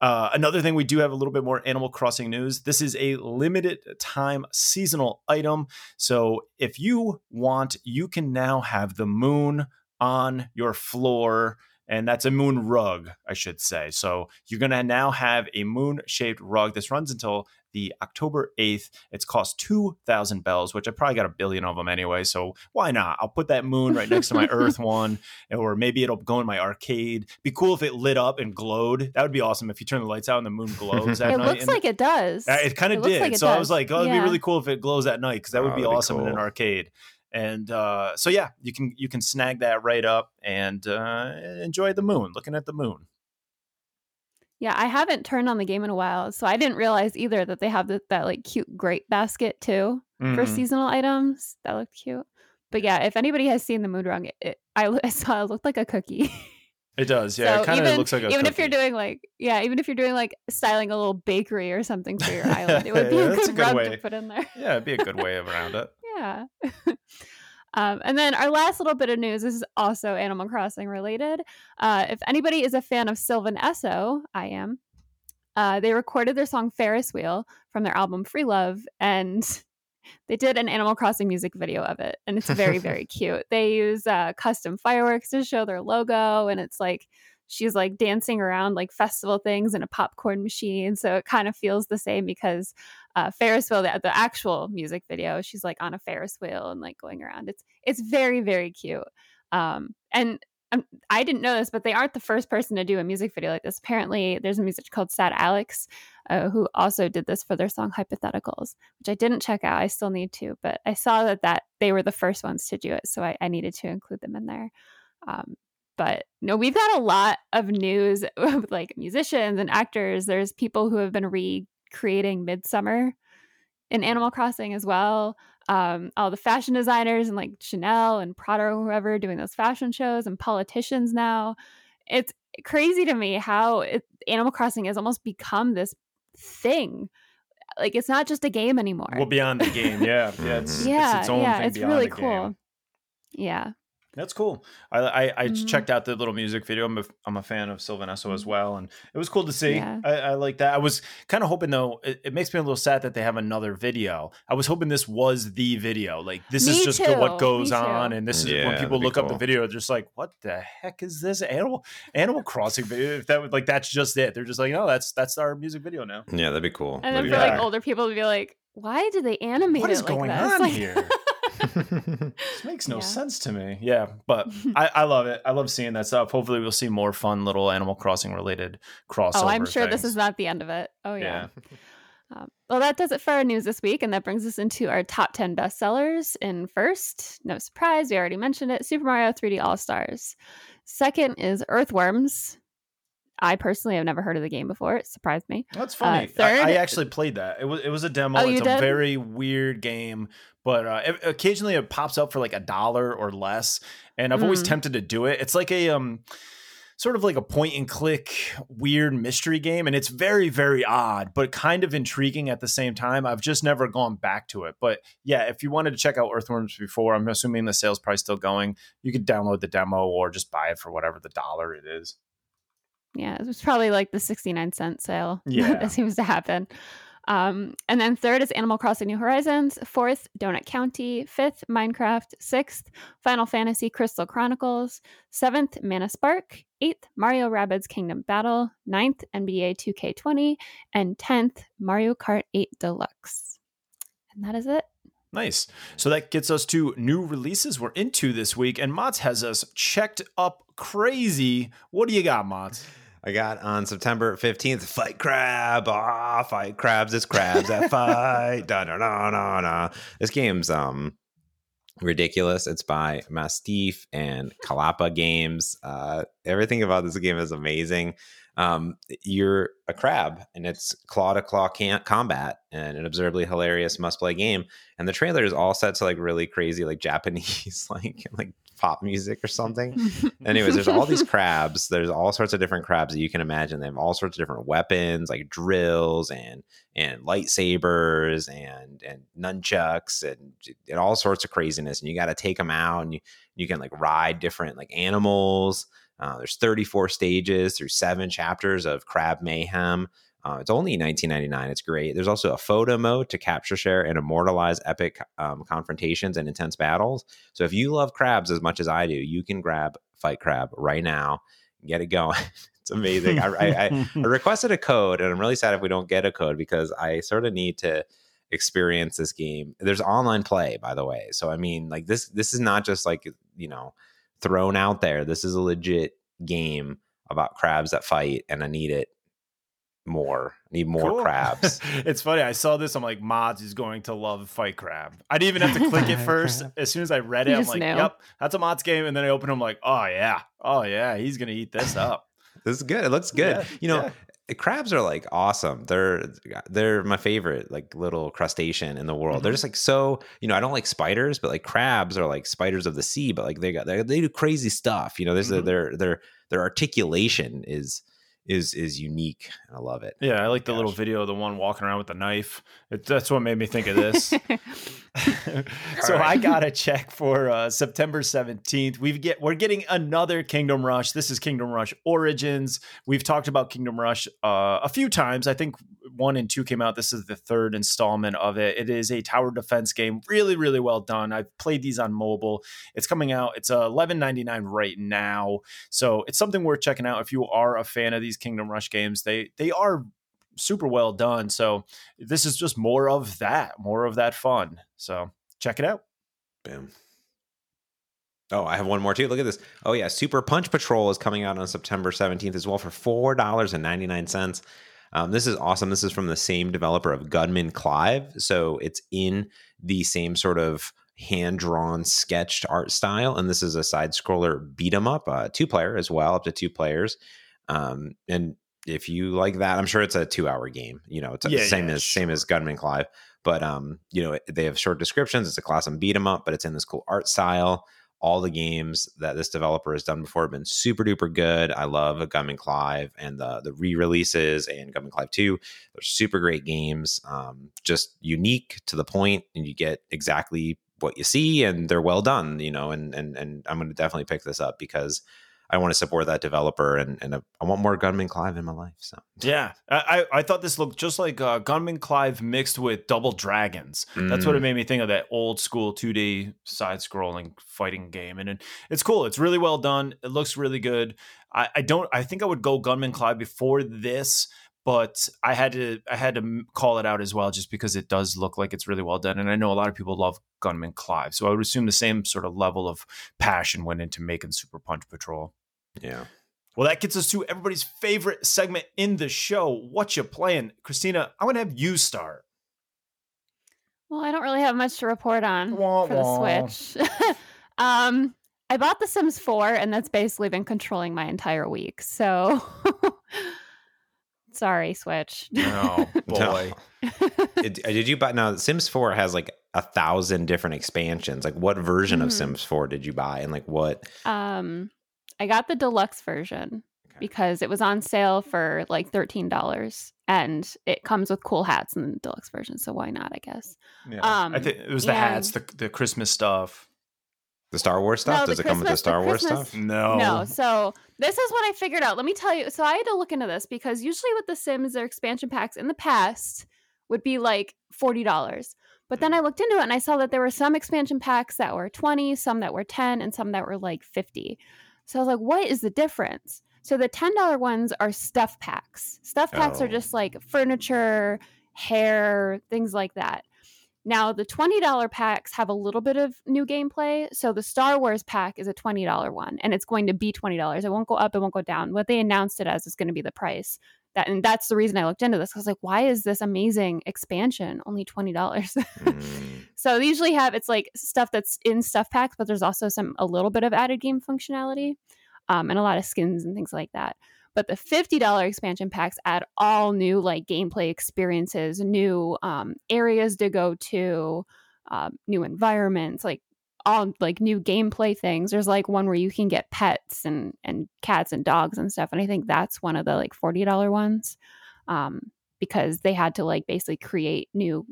Uh, another thing, we do have a little bit more Animal Crossing news. This is a limited time seasonal item. So if you want, you can now have the moon on your floor and that's a moon rug, I should say. So you're going to now have a moon shaped rug. This runs until the October 8th. It's cost 2,000 bells, which I probably got a billion of them anyway. So why not? I'll put that moon right next to my Earth one, or maybe it'll go in my arcade. Be cool if it lit up and glowed. That would be awesome if you turn the lights out and the moon glows at it night. It looks and like it does. Uh, it kind of did. Like so does. I was like, oh, it'd yeah. be really cool if it glows at night because that would oh, be awesome be cool. in an arcade and uh, so yeah you can you can snag that right up and uh, enjoy the moon looking at the moon yeah i haven't turned on the game in a while so i didn't realize either that they have the, that like cute grape basket too mm-hmm. for seasonal items that looked cute but yeah if anybody has seen the moon rug it, it, I, I saw it looked like a cookie It does, yeah. So it kind of looks like a even cookie. if you're doing like yeah, even if you're doing like styling a little bakery or something for your island, it would be yeah, a, good a good rug way. to put in there. yeah, it'd be a good way around it. Yeah. Um, and then our last little bit of news this is also Animal Crossing related. Uh, if anybody is a fan of Sylvan Esso, I am. Uh, they recorded their song Ferris Wheel from their album Free Love, and they did an Animal Crossing music video of it. And it's very, very cute. They use uh, custom fireworks to show their logo, and it's like she's like dancing around like festival things in a popcorn machine. So it kind of feels the same because uh, Ferris wheel, the, the actual music video, she's like on a Ferris wheel and like going around. It's it's very very cute. Um, and um, I didn't know this, but they aren't the first person to do a music video like this. Apparently, there's a music called Sad Alex uh, who also did this for their song Hypotheticals, which I didn't check out. I still need to, but I saw that that they were the first ones to do it, so I, I needed to include them in there. Um, but no, we've got a lot of news with like musicians and actors. There's people who have been recreating Midsummer in Animal Crossing as well. Um, all the fashion designers and like Chanel and Prada or whoever doing those fashion shows and politicians now. It's crazy to me how it, Animal Crossing has almost become this thing. Like it's not just a game anymore. Well, beyond the game, yeah, yeah, it's, yeah, it's its own yeah, thing it's really cool. Game. Yeah. That's cool. I I, I mm-hmm. checked out the little music video. I'm a, I'm a fan of Sylvan Esso as mm-hmm. well, and it was cool to see. Yeah. I, I like that. I was kind of hoping though. It, it, makes me a little sad that they have another video. I was hoping this was the video. Like this me is just too. what goes on, and this is yeah, when people look cool. up the video. They're just like, "What the heck is this Animal Animal Crossing video?" If that would like that's just it. They're just like, "No, that's that's our music video now." Yeah, that'd be cool. And then for like older people to be like, "Why did they animate what it is like going this? on like- here?" This makes no yeah. sense to me. Yeah, but I, I love it. I love seeing that stuff. Hopefully, we'll see more fun little Animal Crossing related crossover. Oh, I'm sure things. this is not the end of it. Oh yeah. yeah. Um, well, that does it for our news this week, and that brings us into our top 10 bestsellers. In first, no surprise, we already mentioned it Super Mario 3D All Stars. Second is Earthworms. I personally have never heard of the game before. It surprised me. That's funny. Uh, third, I, I, actually played that. It was it was a demo. Oh, it's a did? very weird game, but uh, it, occasionally it pops up for like a dollar or less, and I've mm. always tempted to do it. It's like a um sort of like a point and click weird mystery game and it's very very odd but kind of intriguing at the same time i've just never gone back to it but yeah if you wanted to check out earthworms before i'm assuming the sales price still going you could download the demo or just buy it for whatever the dollar it is yeah it was probably like the 69 cent sale yeah that seems to happen um, and then third is Animal Crossing New Horizons. Fourth, Donut County. Fifth, Minecraft. Sixth, Final Fantasy Crystal Chronicles. Seventh, Mana Spark. Eighth, Mario Rabbids Kingdom Battle. Ninth, NBA 2K20. And tenth, Mario Kart 8 Deluxe. And that is it. Nice. So that gets us to new releases we're into this week, and Mott's has us checked up crazy. What do you got, Mott's? I got on September 15th, Fight Crab. Ah, fight crabs. It's crabs that fight. da, da, da, da, da. This game's um ridiculous. It's by Mastiff and Calappa Games. Uh, everything about this game is amazing. Um, you're a crab, and it's claw to claw combat, and an absurdly hilarious must play game. And the trailer is all set to like really crazy, like Japanese, like like pop music or something. Anyways, there's all these crabs. There's all sorts of different crabs that you can imagine. They have all sorts of different weapons, like drills and and lightsabers and and nunchucks and and all sorts of craziness. And you got to take them out, and you you can like ride different like animals. Uh, there's 34 stages through seven chapters of crab mayhem. Uh, it's only 19.99. It's great. There's also a photo mode to capture, share, and immortalize epic um, confrontations and intense battles. So if you love crabs as much as I do, you can grab Fight Crab right now, get it going. it's amazing. I, I, I, I requested a code, and I'm really sad if we don't get a code because I sort of need to experience this game. There's online play, by the way. So I mean, like this, this is not just like you know thrown out there. This is a legit game about crabs that fight, and I need it more. Need more cool. crabs. it's funny. I saw this. I'm like, Mods is going to love Fight Crab. I didn't even have to click it first. As soon as I read it, I'm like, yep, that's a Mods game. And then I open them like, oh yeah, oh yeah, he's gonna eat this up. this is good. It looks good. Yeah, you know, yeah. crabs are like awesome. They're they're my favorite like little crustacean in the world. Mm-hmm. They're just like so. You know, I don't like spiders, but like crabs are like spiders of the sea. But like they got they, they do crazy stuff. You know, there's mm-hmm. their their their articulation is is is unique. And I love it. Yeah, I like the Gosh. little video of the one walking around with the knife. It, that's what made me think of this. so right. I got a check for uh, September 17th. We get we're getting another Kingdom Rush. This is Kingdom Rush Origins. We've talked about Kingdom Rush uh, a few times. I think one and two came out. This is the third installment of it. It is a tower defense game, really, really well done. I've played these on mobile. It's coming out. It's eleven ninety nine right now, so it's something worth checking out if you are a fan of these Kingdom Rush games. They they are super well done. So this is just more of that, more of that fun. So check it out. Bam. Oh, I have one more too. Look at this. Oh yeah, Super Punch Patrol is coming out on September 17th as well for $4.99. Um, this is awesome. This is from the same developer of Gunman Clive, so it's in the same sort of hand drawn, sketched art style. And this is a side scroller beat 'em up, uh, two player as well, up to two players. Um, and if you like that, I'm sure it's a two hour game. You know, it's yeah, same yeah, as sure. same as Gunman Clive. But um, you know, they have short descriptions. It's a class and beat 'em up, but it's in this cool art style. All the games that this developer has done before have been super duper good. I love Gunman Clive and the the re releases and Gunman Clive Two. They're super great games. Um, just unique to the point, and you get exactly what you see, and they're well done. You know, and and and I'm going to definitely pick this up because I want to support that developer and and I want more Gunman Clive in my life. So yeah, I I thought this looked just like uh, Gunman Clive mixed with Double Dragons. Mm. That's what it mm. made me think of that old school 2D side scrolling fighting game, and it, it's cool. It's really well done. It looks really good. I, I don't. I think I would go Gunman Clive before this, but I had to I had to call it out as well, just because it does look like it's really well done, and I know a lot of people love Gunman Clive, so I would assume the same sort of level of passion went into making Super Punch Patrol. Yeah. Well, that gets us to everybody's favorite segment in the show. What you playing, Christina? I'm gonna have you start. Well, I don't really have much to report on Wah, for wah. the Switch. um, I bought The Sims 4, and that's basically been controlling my entire week. So, sorry, Switch. Oh boy, It- did you buy now? Sims Four has like a thousand different expansions. Like, what version of Mhm. Sims Four did you buy, and like what? um, I got the deluxe version Okay. because it was on sale for like thirteen dollars, and it comes with cool hats in the deluxe version. So why not? I guess. yeah. Um, I think it was the hats, the the Christmas stuff. The Star Wars stuff? No, Does the it come with the Christmas- the Star Wars stuff? No, No, so this is what I figured out. Let me tell you. So I had to look into this because usually with the Sims, their expansion packs in the past would be like forty dollars. But then I looked into it and I saw that there were some expansion packs that were twenty, some that were ten, and some that were like fifty. So I was like, what is the difference? So the ten dollar ones are stuff packs. Stuff packs Oh. are just like furniture, hair, things like that. Now, the $20 packs have a little bit of new gameplay. So the Star Wars pack is a $20 one and it's going to be $20. It won't go up, it won't go down. What they announced it as is going to be the price. That and that's the reason I looked into this. I was like, why is this amazing expansion only $20? Mm. so they usually have it's like stuff that's in stuff packs, but there's also some a little bit of added game functionality. Um, and a lot of skins and things like that. But the $50 expansion packs add all new like gameplay experiences, new um, areas to go to, um, new environments, like all like new gameplay things. There's like one where you can get pets and and cats and dogs and stuff. And I think that's one of the like $40 ones. Um, because they had to like basically create new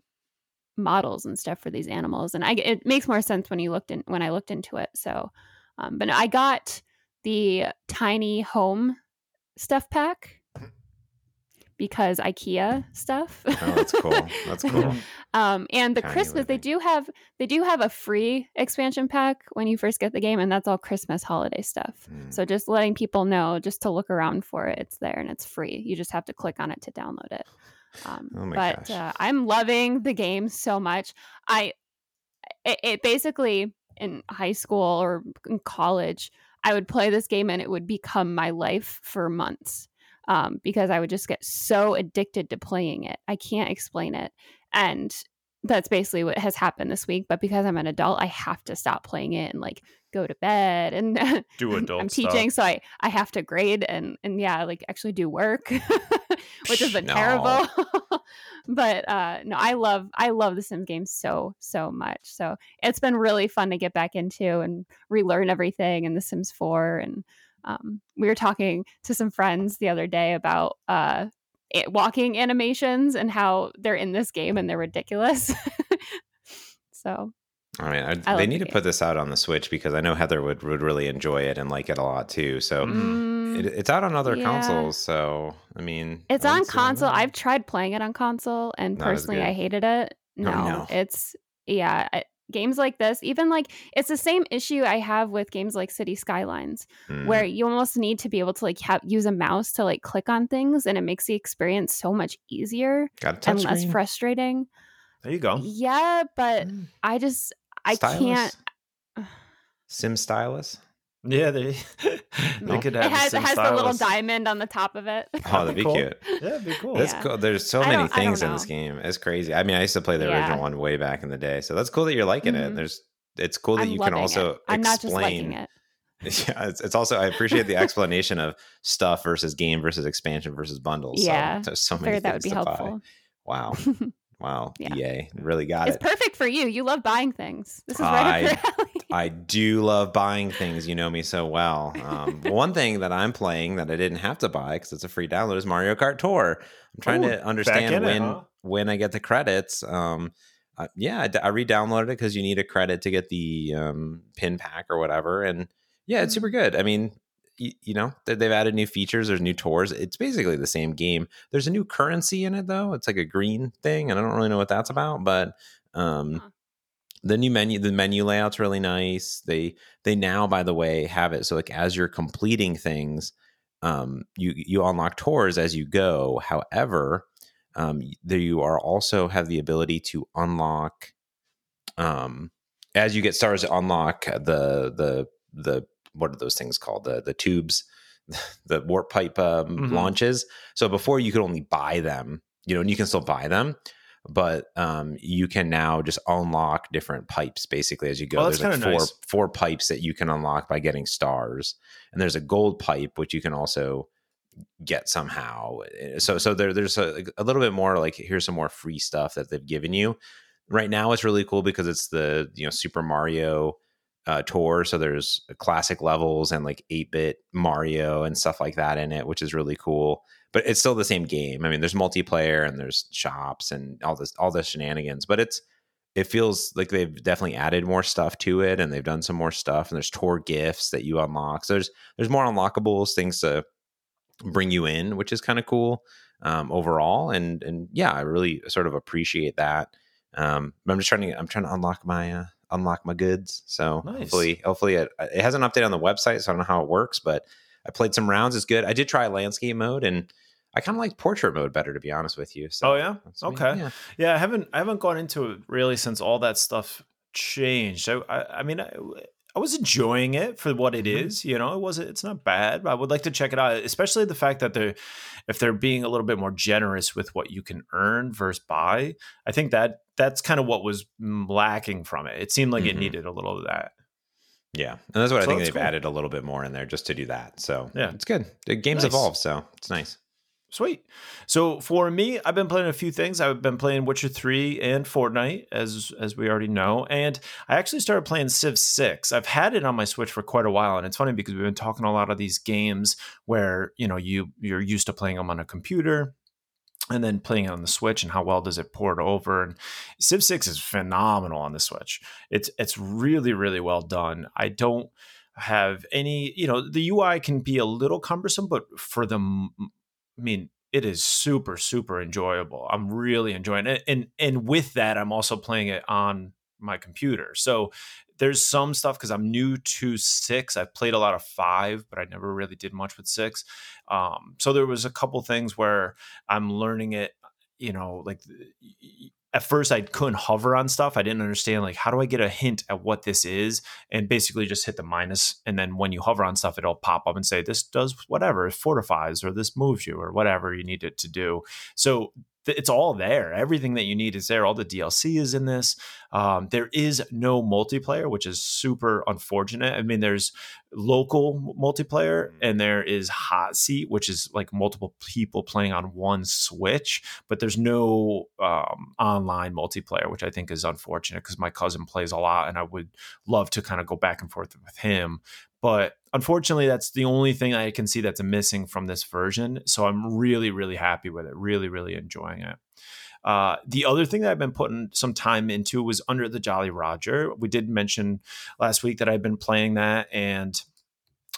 models and stuff for these animals. And I it makes more sense when you looked in when I looked into it. So um, but I got the tiny home stuff pack because IKEA stuff. Oh, that's cool. That's cool. um, and the Tiny Christmas they do have they do have a free expansion pack when you first get the game, and that's all Christmas holiday stuff. Mm. So just letting people know, just to look around for it, it's there and it's free. You just have to click on it to download it. Um, Oh my but gosh. uh, I'm loving the game so much. I it, it basically in high school or in college, I would play this game and it would become my life for months um, because I would just get so addicted to playing it. I can't explain it. And that's basically what has happened this week. But because I'm an adult, I have to stop playing it and like go to bed and Do adult I'm stuff. teaching, so I I have to grade and and yeah, like actually do work, which has been No. terrible. but uh no, I love I love the Sims games so so much. So it's been really fun to get back into and relearn everything in The Sims 4 and um, we were talking to some friends the other day about uh, it, walking animations and how they're in this game and they're ridiculous. so I mean, I, I they need to put this out on the Switch because I know Heather would, would really enjoy it and like it a lot too. So mm, it, it's out on other yeah. consoles. So I mean, It's on don't see why console. I've tried playing it on console, and Not personally. I hated it. No, no. it's yeah. I, games like this, even like it's the same issue I have with games like City Skylines, Mm. where you almost need to be able to like have, use a mouse to like click on things, and it makes the experience so much easier got a touch and less frustrating. There you go. Yeah, but Mm. I just I Stylus? can't. Sim stylus. Yeah, they they No. could It has a it has the little diamond on the top of it. Oh, that'd be Cool. cute. Yeah, that'd be cool. That's Yeah. cool. There's so many don't- I don't things in this game. It's crazy. I mean, I used to play the Yeah. original one way back in the day, so that's cool that you're liking it. Mhm. There's, it's cool that I'm you can also it. I'm not just explain. liking it. Yeah, it's, it's also I appreciate the explanation of stuff versus game versus expansion versus bundles. Yeah. so, there's so many figured that would be to buy. helpful. Wow, wow, Yeah. EA really got It's it. It's perfect for you. You love buying things. This is right up your alley. I do love buying things. You know me so well. Um, one thing that I'm playing that I didn't have to buy because it's a free download is Mario Kart Tour. I'm trying Ooh, to understand in it, when huh? when I get the credits. Um, uh, yeah, I re-downloaded it because you need a credit to get the um, pin pack or whatever, and yeah, it's super good. I mean, y- you know, they- they've added new features. There's new tours. It's basically the same game. There's a new currency in it though. It's like a green thing, and I don't really know what that's about, but um, Huh. the new menu the menu layout's really nice they they now by the way have it so like as you're completing things um, you you unlock tours as you go. However, um, there you are also have the ability to unlock um, as you get stars unlock the the the what are those things called the the tubes the warp pipe um, mm-hmm. launches so before you could only buy them you know and you can still buy them but um, you can now just unlock different pipes basically as you go. Oh, there's like four nice. four pipes that you can unlock by getting stars, and there's a gold pipe which you can also get somehow. Eh, so so there there's a, a little bit more like here's some more free stuff that they've given you. Right now it's really cool because it's the you know Super Mario uh, tour. So there's classic levels and like 8 bit Mario and stuff like that in it, which is really cool but it's still the same game. I mean, there's multiplayer and there's shops and all this all the shenanigans, but it's it feels like they've definitely added more stuff to it and they've done some more stuff and there's tour gifts that you unlock. So there's there's more unlockables, things to bring you in, which is kind of cool um, overall. And and yeah, I really sort of appreciate that. Um, I'm just trying to I'm trying to unlock my uh, unlock my goods. So nice. hopefully hopefully it, it has an update on the website, so I don't know how it works, but I played some rounds. It's good. I did try landscape mode and I kind of like portrait mode better, to be honest with you. So, oh yeah, okay, yeah. yeah. I haven't I haven't gone into it really since all that stuff changed. I I, I mean I, I was enjoying it for what it mm-hmm. is. You know, it was it's not bad. But I would like to check it out, especially the fact that they're if they're being a little bit more generous with what you can earn versus buy. I think that that's kind of what was lacking from it. It seemed like mm-hmm. it needed a little of that. Yeah, and that's what so I think they've cool. added a little bit more in there just to do that. So yeah, it's good. The game's nice. evolved, so it's nice. Sweet. So for me, I've been playing a few things. I've been playing Witcher 3 and Fortnite, as as we already know. And I actually started playing Civ 6. I've had it on my Switch for quite a while. And it's funny because we've been talking a lot of these games where, you know, you you're used to playing them on a computer and then playing it on the Switch and how well does it port over. And Civ 6 is phenomenal on the Switch. It's it's really, really well done. I don't have any, you know, the UI can be a little cumbersome, but for the I mean, it is super super enjoyable. I'm really enjoying it, and and with that, I'm also playing it on my computer. So there's some stuff because I'm new to six. I've played a lot of five, but I never really did much with six. Um, so there was a couple things where I'm learning it. You know, like at first I couldn't hover on stuff. I didn't understand like how do I get a hint at what this is and basically just hit the minus and then when you hover on stuff it'll pop up and say this does whatever, it fortifies or this moves you or whatever you need it to do. So it's all there. Everything that you need is there. All the DLC is in this. Um, there is no multiplayer, which is super unfortunate. I mean, there's local multiplayer mm. and there is hot seat, which is like multiple people playing on one Switch, but there's no um, online multiplayer, which I think is unfortunate because my cousin plays a lot and I would love to kind of go back and forth with him. But unfortunately, that's the only thing I can see that's missing from this version. So I'm really, really happy with it. Really, really enjoying it. Uh, the other thing that I've been putting some time into was Under the Jolly Roger. We did mention last week that I've been playing that, and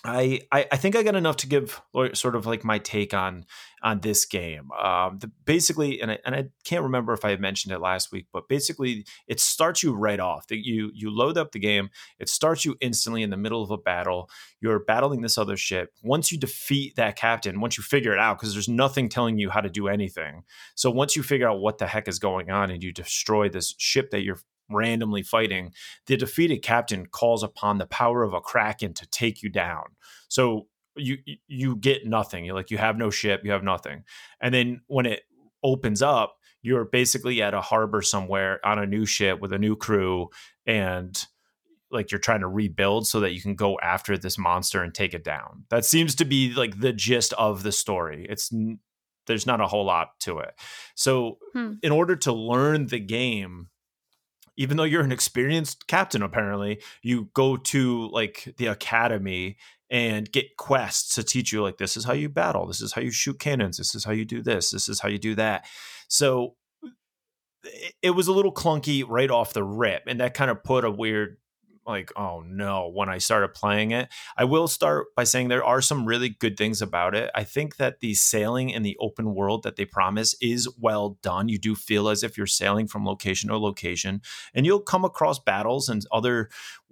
I, I, I think I got enough to give sort of like my take on on this game. Um, the, basically, and I, and I can't remember if I mentioned it last week, but basically, it starts you right off. That you you load up the game, it starts you instantly in the middle of a battle. You're battling this other ship. Once you defeat that captain, once you figure it out, because there's nothing telling you how to do anything. So once you figure out what the heck is going on and you destroy this ship that you're randomly fighting, the defeated captain calls upon the power of a kraken to take you down. So you you get nothing. You like you have no ship, you have nothing. And then when it opens up, you're basically at a harbor somewhere on a new ship with a new crew and like you're trying to rebuild so that you can go after this monster and take it down. That seems to be like the gist of the story. It's there's not a whole lot to it. So hmm. in order to learn the game, even though you're an experienced captain apparently you go to like the academy and get quests to teach you like this is how you battle. This is how you shoot cannons. This is how you do this. This is how you do that. So it was a little clunky right off the rip and that kind of put a weird like, oh no, when I started playing it. I will start by saying there are some really good things about it. I think that the sailing in the open world that they promise is well done. You do feel as if you're sailing from location to location, and you'll come across battles and other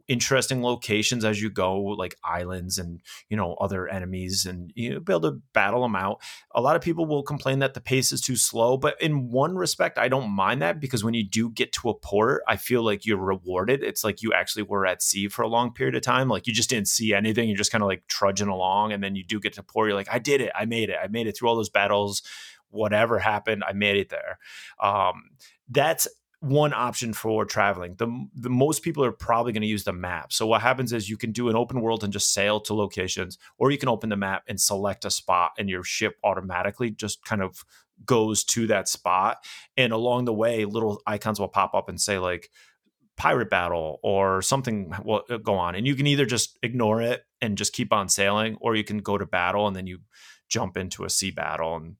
interesting locations as you go, like islands and you know other enemies, and you know, be able to battle them out. A lot of people will complain that the pace is too slow, but in one respect, I don't mind that because when you do get to a port, I feel like you're rewarded. It's like you actually were at sea for a long period of time. Like you just didn't see anything. You're just kind of like trudging along, and then you do get to port. You're like, I did it. I made it. I made it through all those battles whatever happened, I made it there. Um, that's one option for traveling. The, the most people are probably going to use the map. So what happens is you can do an open world and just sail to locations, or you can open the map and select a spot, and your ship automatically just kind of goes to that spot. And along the way, little icons will pop up and say like pirate battle or something will uh, go on, and you can either just ignore it and just keep on sailing, or you can go to battle and then you jump into a sea battle and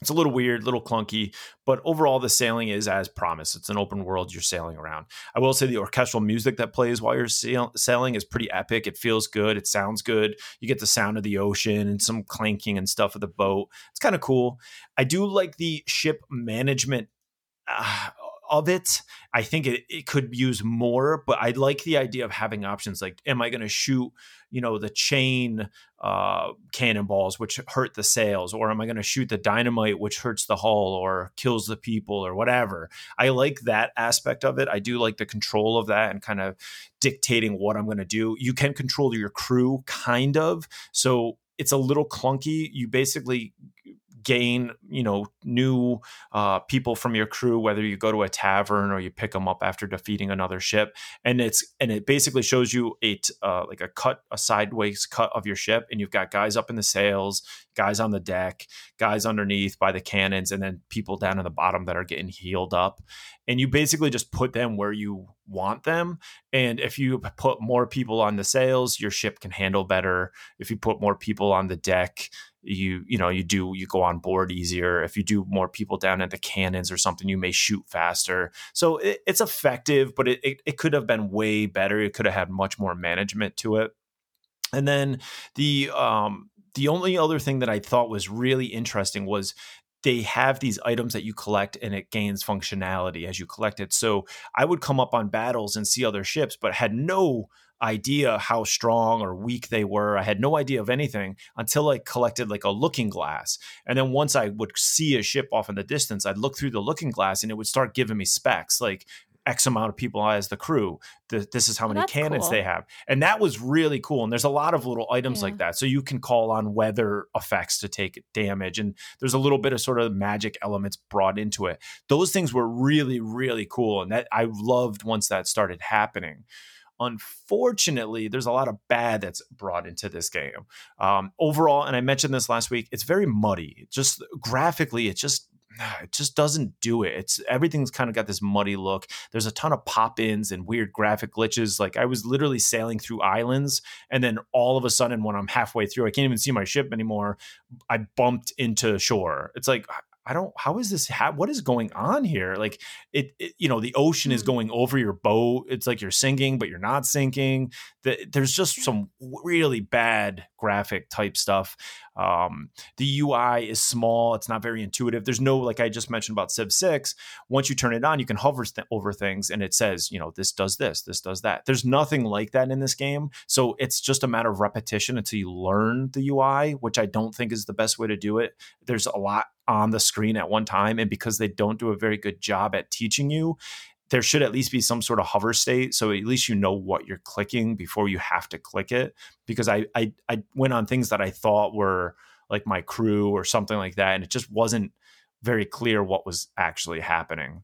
it's a little weird, little clunky, but overall the sailing is as promised. It's an open world you're sailing around. I will say the orchestral music that plays while you're sail- sailing is pretty epic. It feels good. It sounds good. You get the sound of the ocean and some clanking and stuff of the boat. It's kind of cool. I do like the ship management uh, of it. I think it, it could use more, but I like the idea of having options like, am I going to shoot, you know, the chain uh, cannonballs, which hurt the sails, or am I going to shoot the dynamite, which hurts the hull or kills the people or whatever? I like that aspect of it. I do like the control of that and kind of dictating what I'm going to do. You can control your crew, kind of. So it's a little clunky. You basically gain you know new uh, people from your crew whether you go to a tavern or you pick them up after defeating another ship. And it's and it basically shows you a uh, like a cut a sideways cut of your ship. And you've got guys up in the sails guys on the deck guys underneath by the cannons and then people down at the bottom that are getting healed up. And you basically just put them where you want them. And if you put more people on the sails your ship can handle better. If you put more people on the deck you you know you do you go on board easier. If you do more people down at the cannons or something you may shoot faster. So it, it's effective but it, it, it could have been way better. It could have had much more management to it. And then the um the only other thing that i thought was really interesting was they have these items that you collect and it gains functionality as you collect it. So i would come up on battles and see other ships but had no idea how strong or weak they were. I had no idea of anything until I collected like a looking glass. And then once I would see a ship off in the distance, I'd look through the looking glass and it would start giving me specs like X amount of people as the crew. this is how many cannons cool. they have. And that was really cool. And there's a lot of little items yeah. like that. So you can call on weather effects to take damage. And there's a little bit of sort of magic elements brought into it. Those things were really, really cool. And that I loved once that started happening. Unfortunately, there's a lot of bad that's brought into this game. Um, overall, and I mentioned this last week, it's very muddy. Just graphically, it just it just doesn't do it. It's everything's kind of got this muddy look. There's a ton of pop-ins and weird graphic glitches. Like I was literally sailing through islands and then all of a sudden when I'm halfway through, I can't even see my ship anymore. I bumped into shore. It's like I don't how is this ha- what is going on here? Like it, it you know the ocean is mm. going over your boat it's like you're sinking but you're not sinking. The, there's just some really bad graphic type stuff. Um, the UI is small it's not very intuitive. There's no like I just mentioned about Civ 6 once you turn it on you can hover th- over things and it says you know this does this this does that. There's nothing like that in this game so it's just a matter of repetition until you learn the UI which I don't think is the best way to do it. There's a lot on the screen at one time. And because they don't do a very good job at teaching you, there should at least be some sort of hover state so at least you know what you're clicking before you have to click it because I, I i went on things that i thought were like my crew or something like that and it just wasn't very clear what was actually happening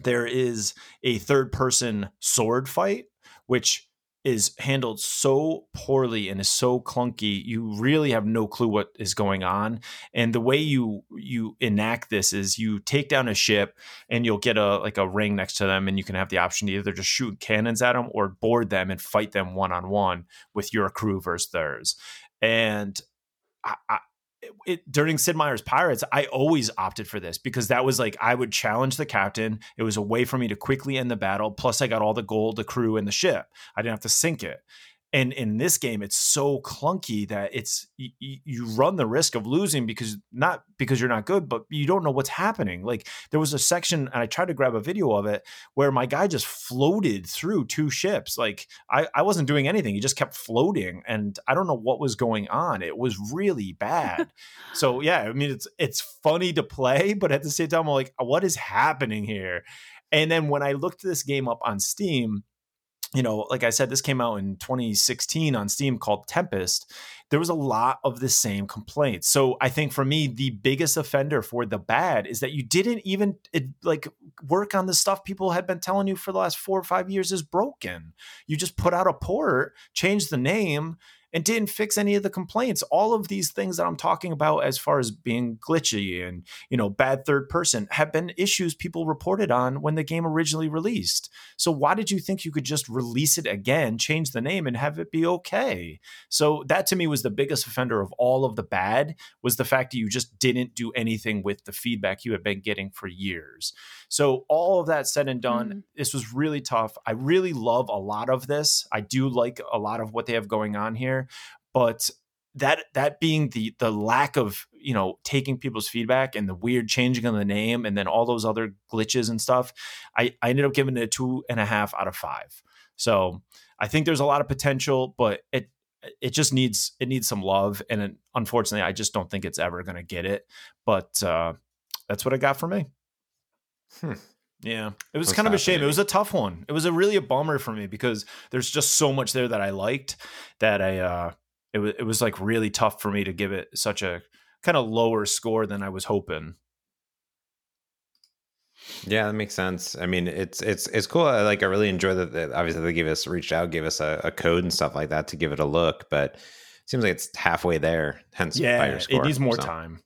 there is a third person sword fight which is handled so poorly and is so clunky you really have no clue what is going on. And the way you you enact this is you take down a ship and you'll get a like a ring next to them and you can have the option to either just shoot cannons at them or board them and fight them one on one with your crew versus theirs. And I, it, during Sid Meier's Pirates, I always opted for this because that was like I would challenge the captain. It was a way for me to quickly end the battle. Plus, I got all the gold, the crew, and the ship. I didn't have to sink it. And in this game, it's so clunky that it's you, you run the risk of losing because not because you're not good, but you don't know what's happening. Like there was a section, and I tried to grab a video of it where my guy just floated through two ships. Like I, I wasn't doing anything; he just kept floating, and I don't know what was going on. It was really bad. so yeah, I mean it's it's funny to play, but at the same time, I'm like, what is happening here? And then when I looked this game up on Steam, you know, like I said, this came out in 2016 on Steam called Tempest. There was a lot of the same complaints. So I think for me, the biggest offender for the bad is that you didn't even it, like work on the stuff people had been telling you for the last four or five years is broken. You just put out a port, changed the name, and didn't fix any of the complaints. All of these things that I'm talking about as far as being glitchy and, you know, bad third person have been issues people reported on when the game originally released. So why did you think you could just release it again, change the name and have it be okay? So that to me was the biggest offender of all of the bad was the fact that you just didn't do anything with the feedback you had been getting for years. So all of that said and done, mm-hmm. this was really tough. I really love a lot of this. I do like a lot of what they have going on here but that that being the the lack of you know taking people's feedback and the weird changing of the name and then all those other glitches and stuff i i ended up giving it a two and a half out of five so i think there's a lot of potential but it it just needs it needs some love and it, unfortunately i just don't think it's ever going to get it but uh that's what i got for me hmm. Yeah, it was kind of a shame. It was a tough one. It was a really a bummer for me because there's just so much there that I liked that I uh it was it was like really tough for me to give it such a kind of lower score than I was hoping. Yeah, that makes sense. I mean, it's it's it's cool. I like I really enjoy that. that obviously, they gave us reached out, gave us a, a, code and stuff like that to give it a look, but it seems like it's halfway there. Hence, yeah, it needs more so. time.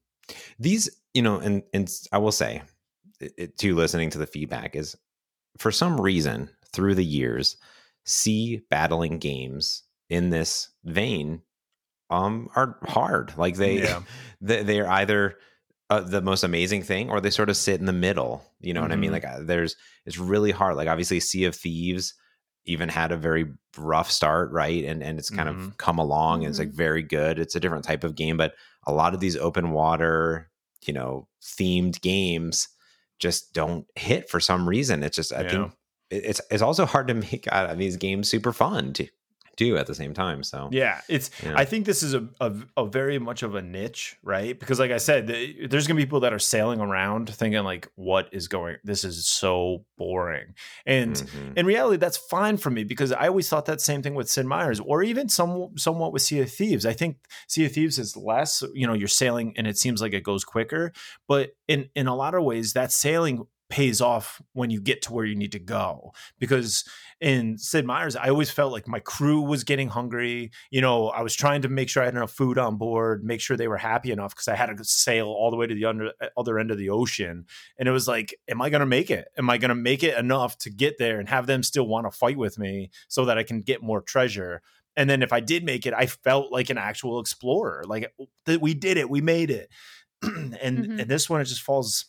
These, you know, and and I will say, it, to listening to the feedback is for some reason through the years, sea battling games in this vein um are hard. Like they yeah. they they're either uh, the most amazing thing or they sort of sit in the middle. You know mm-hmm. what I mean? Mm-hmm. Like uh, there's it's really hard. Like obviously Sea of Thieves even had a very rough start, right? And and it's kind mm-hmm. of come along and it's like mm-hmm. very good. It's a different type of game, but a lot of these open water, you know, themed games just don't hit for some reason. It's just I yeah. think it's it's also hard to make out of these games super fun to do at the same time. So yeah, it's. You know. I think this is a, a, a very much of a niche, right? Because like I said, the, there's gonna be people that are sailing around thinking like, "What is going? This is so boring." And mm-hmm. in reality, that's fine for me because I always thought that same thing with Sid Meier's, or even some somewhat with Sea of Thieves. I think Sea of Thieves is less. You know, you're sailing and it seems like it goes quicker, but in in a lot of ways, that sailing pays off when you get to where you need to go. Because in Sid Meier's, I always felt like my crew was getting hungry. You know, I was trying to make sure I had enough food on board, make sure they were happy enough because I had to sail all the way to the under, uh, other end of the ocean. And it was like, am I going to make it? Am I going to make it enough to get there and have them still want to fight with me so that I can get more treasure? And then if I did make it, I felt like an actual explorer. Like that we did it, we made it. and mm-hmm. and this one it just falls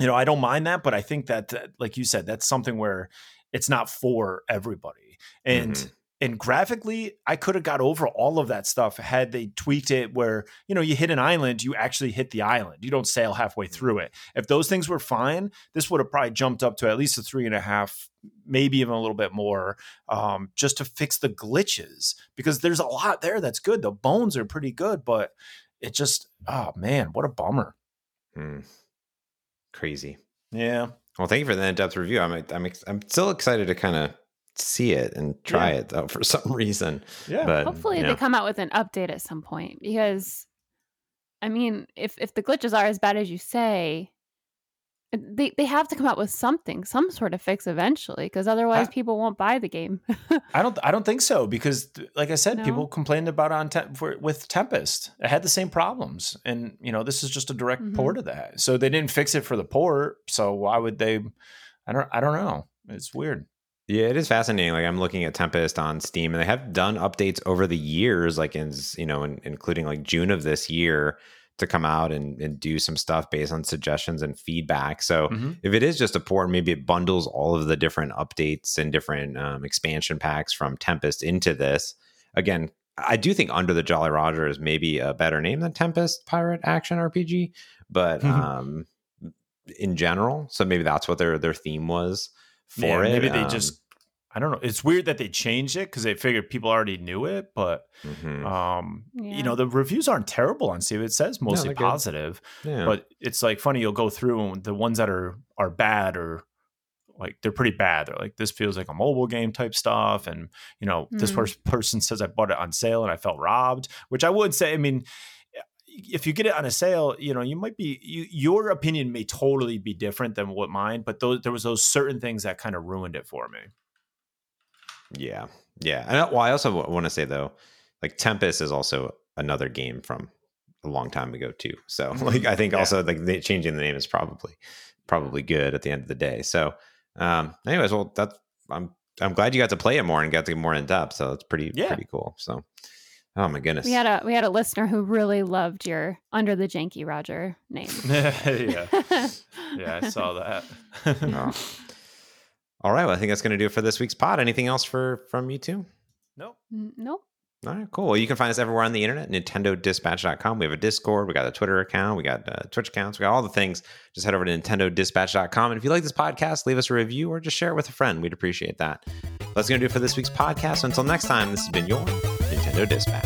you know, I don't mind that, but I think that, like you said, that's something where it's not for everybody. And mm-hmm. and graphically, I could have got over all of that stuff had they tweaked it where you know you hit an island, you actually hit the island. You don't sail halfway mm-hmm. through it. If those things were fine, this would have probably jumped up to at least a three and a half, maybe even a little bit more, um, just to fix the glitches because there's a lot there that's good. The bones are pretty good, but it just oh man, what a bummer. Mm crazy. Yeah. Well, thank you for the in-depth review. I'm I'm I'm still excited to kind of see it and try yeah. it though for some reason. Yeah. But hopefully they come out with an update at some point because I mean, if if the glitches are as bad as you say, they they have to come out with something, some sort of fix eventually, because otherwise I, people won't buy the game. I don't I don't think so because, like I said, no? people complained about on te- for, with Tempest. It had the same problems, and you know this is just a direct mm-hmm. port of that. So they didn't fix it for the port. So why would they? I don't I don't know. It's weird. Yeah, it is fascinating. Like I'm looking at Tempest on Steam, and they have done updates over the years, like in you know, in, including like June of this year to come out and, and do some stuff based on suggestions and feedback. So mm-hmm. if it is just a port, maybe it bundles all of the different updates and different um, expansion packs from Tempest into this. again, I do think Under the Jolly Roger is maybe a better name than Tempest Pirate Action RPG, but um, in general, so maybe that's what their their theme was for yeah, it. Maybe they Um, just I don't know. It's weird that they changed it because they figured people already knew it, but mhm. um, Yeah. you know the reviews aren't terrible on Steam. It says mostly they're positive, yeah. but it's like funny. You'll go through and the ones that are are bad or like they're pretty bad. They're like this feels like a mobile game type stuff, and you know this Mm. first person says I bought it on sale and I felt robbed, which I would say. I mean. If you get it on a sale, you know you might be you, your opinion may totally be different than what mine, but those, there was those certain things that kind of ruined it for me. Yeah, yeah. And I- well, I also want to say though, like Tempest is also another game from a long time ago too. So like I think Yeah. also like they, changing the name is probably probably good at the end of the day. So um anyways, well that's I'm I'm glad you got to play it more and got to get more in depth. So it's pretty Yeah. pretty cool. So oh my goodness. We had a we had a listener who really loved your Under the Janky Roger name. yeah, yeah, I saw that. Oh. All right, well I think that's going to do it for this week's pod. Anything else for from you two? nope. Nope. All right, cool. Well, you can find us everywhere on the internet, nintendodispatch.com. We have a Discord, we got a Twitter account, we got uh, Twitch accounts, we got all the things. Just head over to nintendodispatch.com. And if you like this podcast, leave us a review or just share it with a friend. We'd appreciate that. That's going to do it for this week's podcast. Until next time, this has been your Nintendo Dispatch.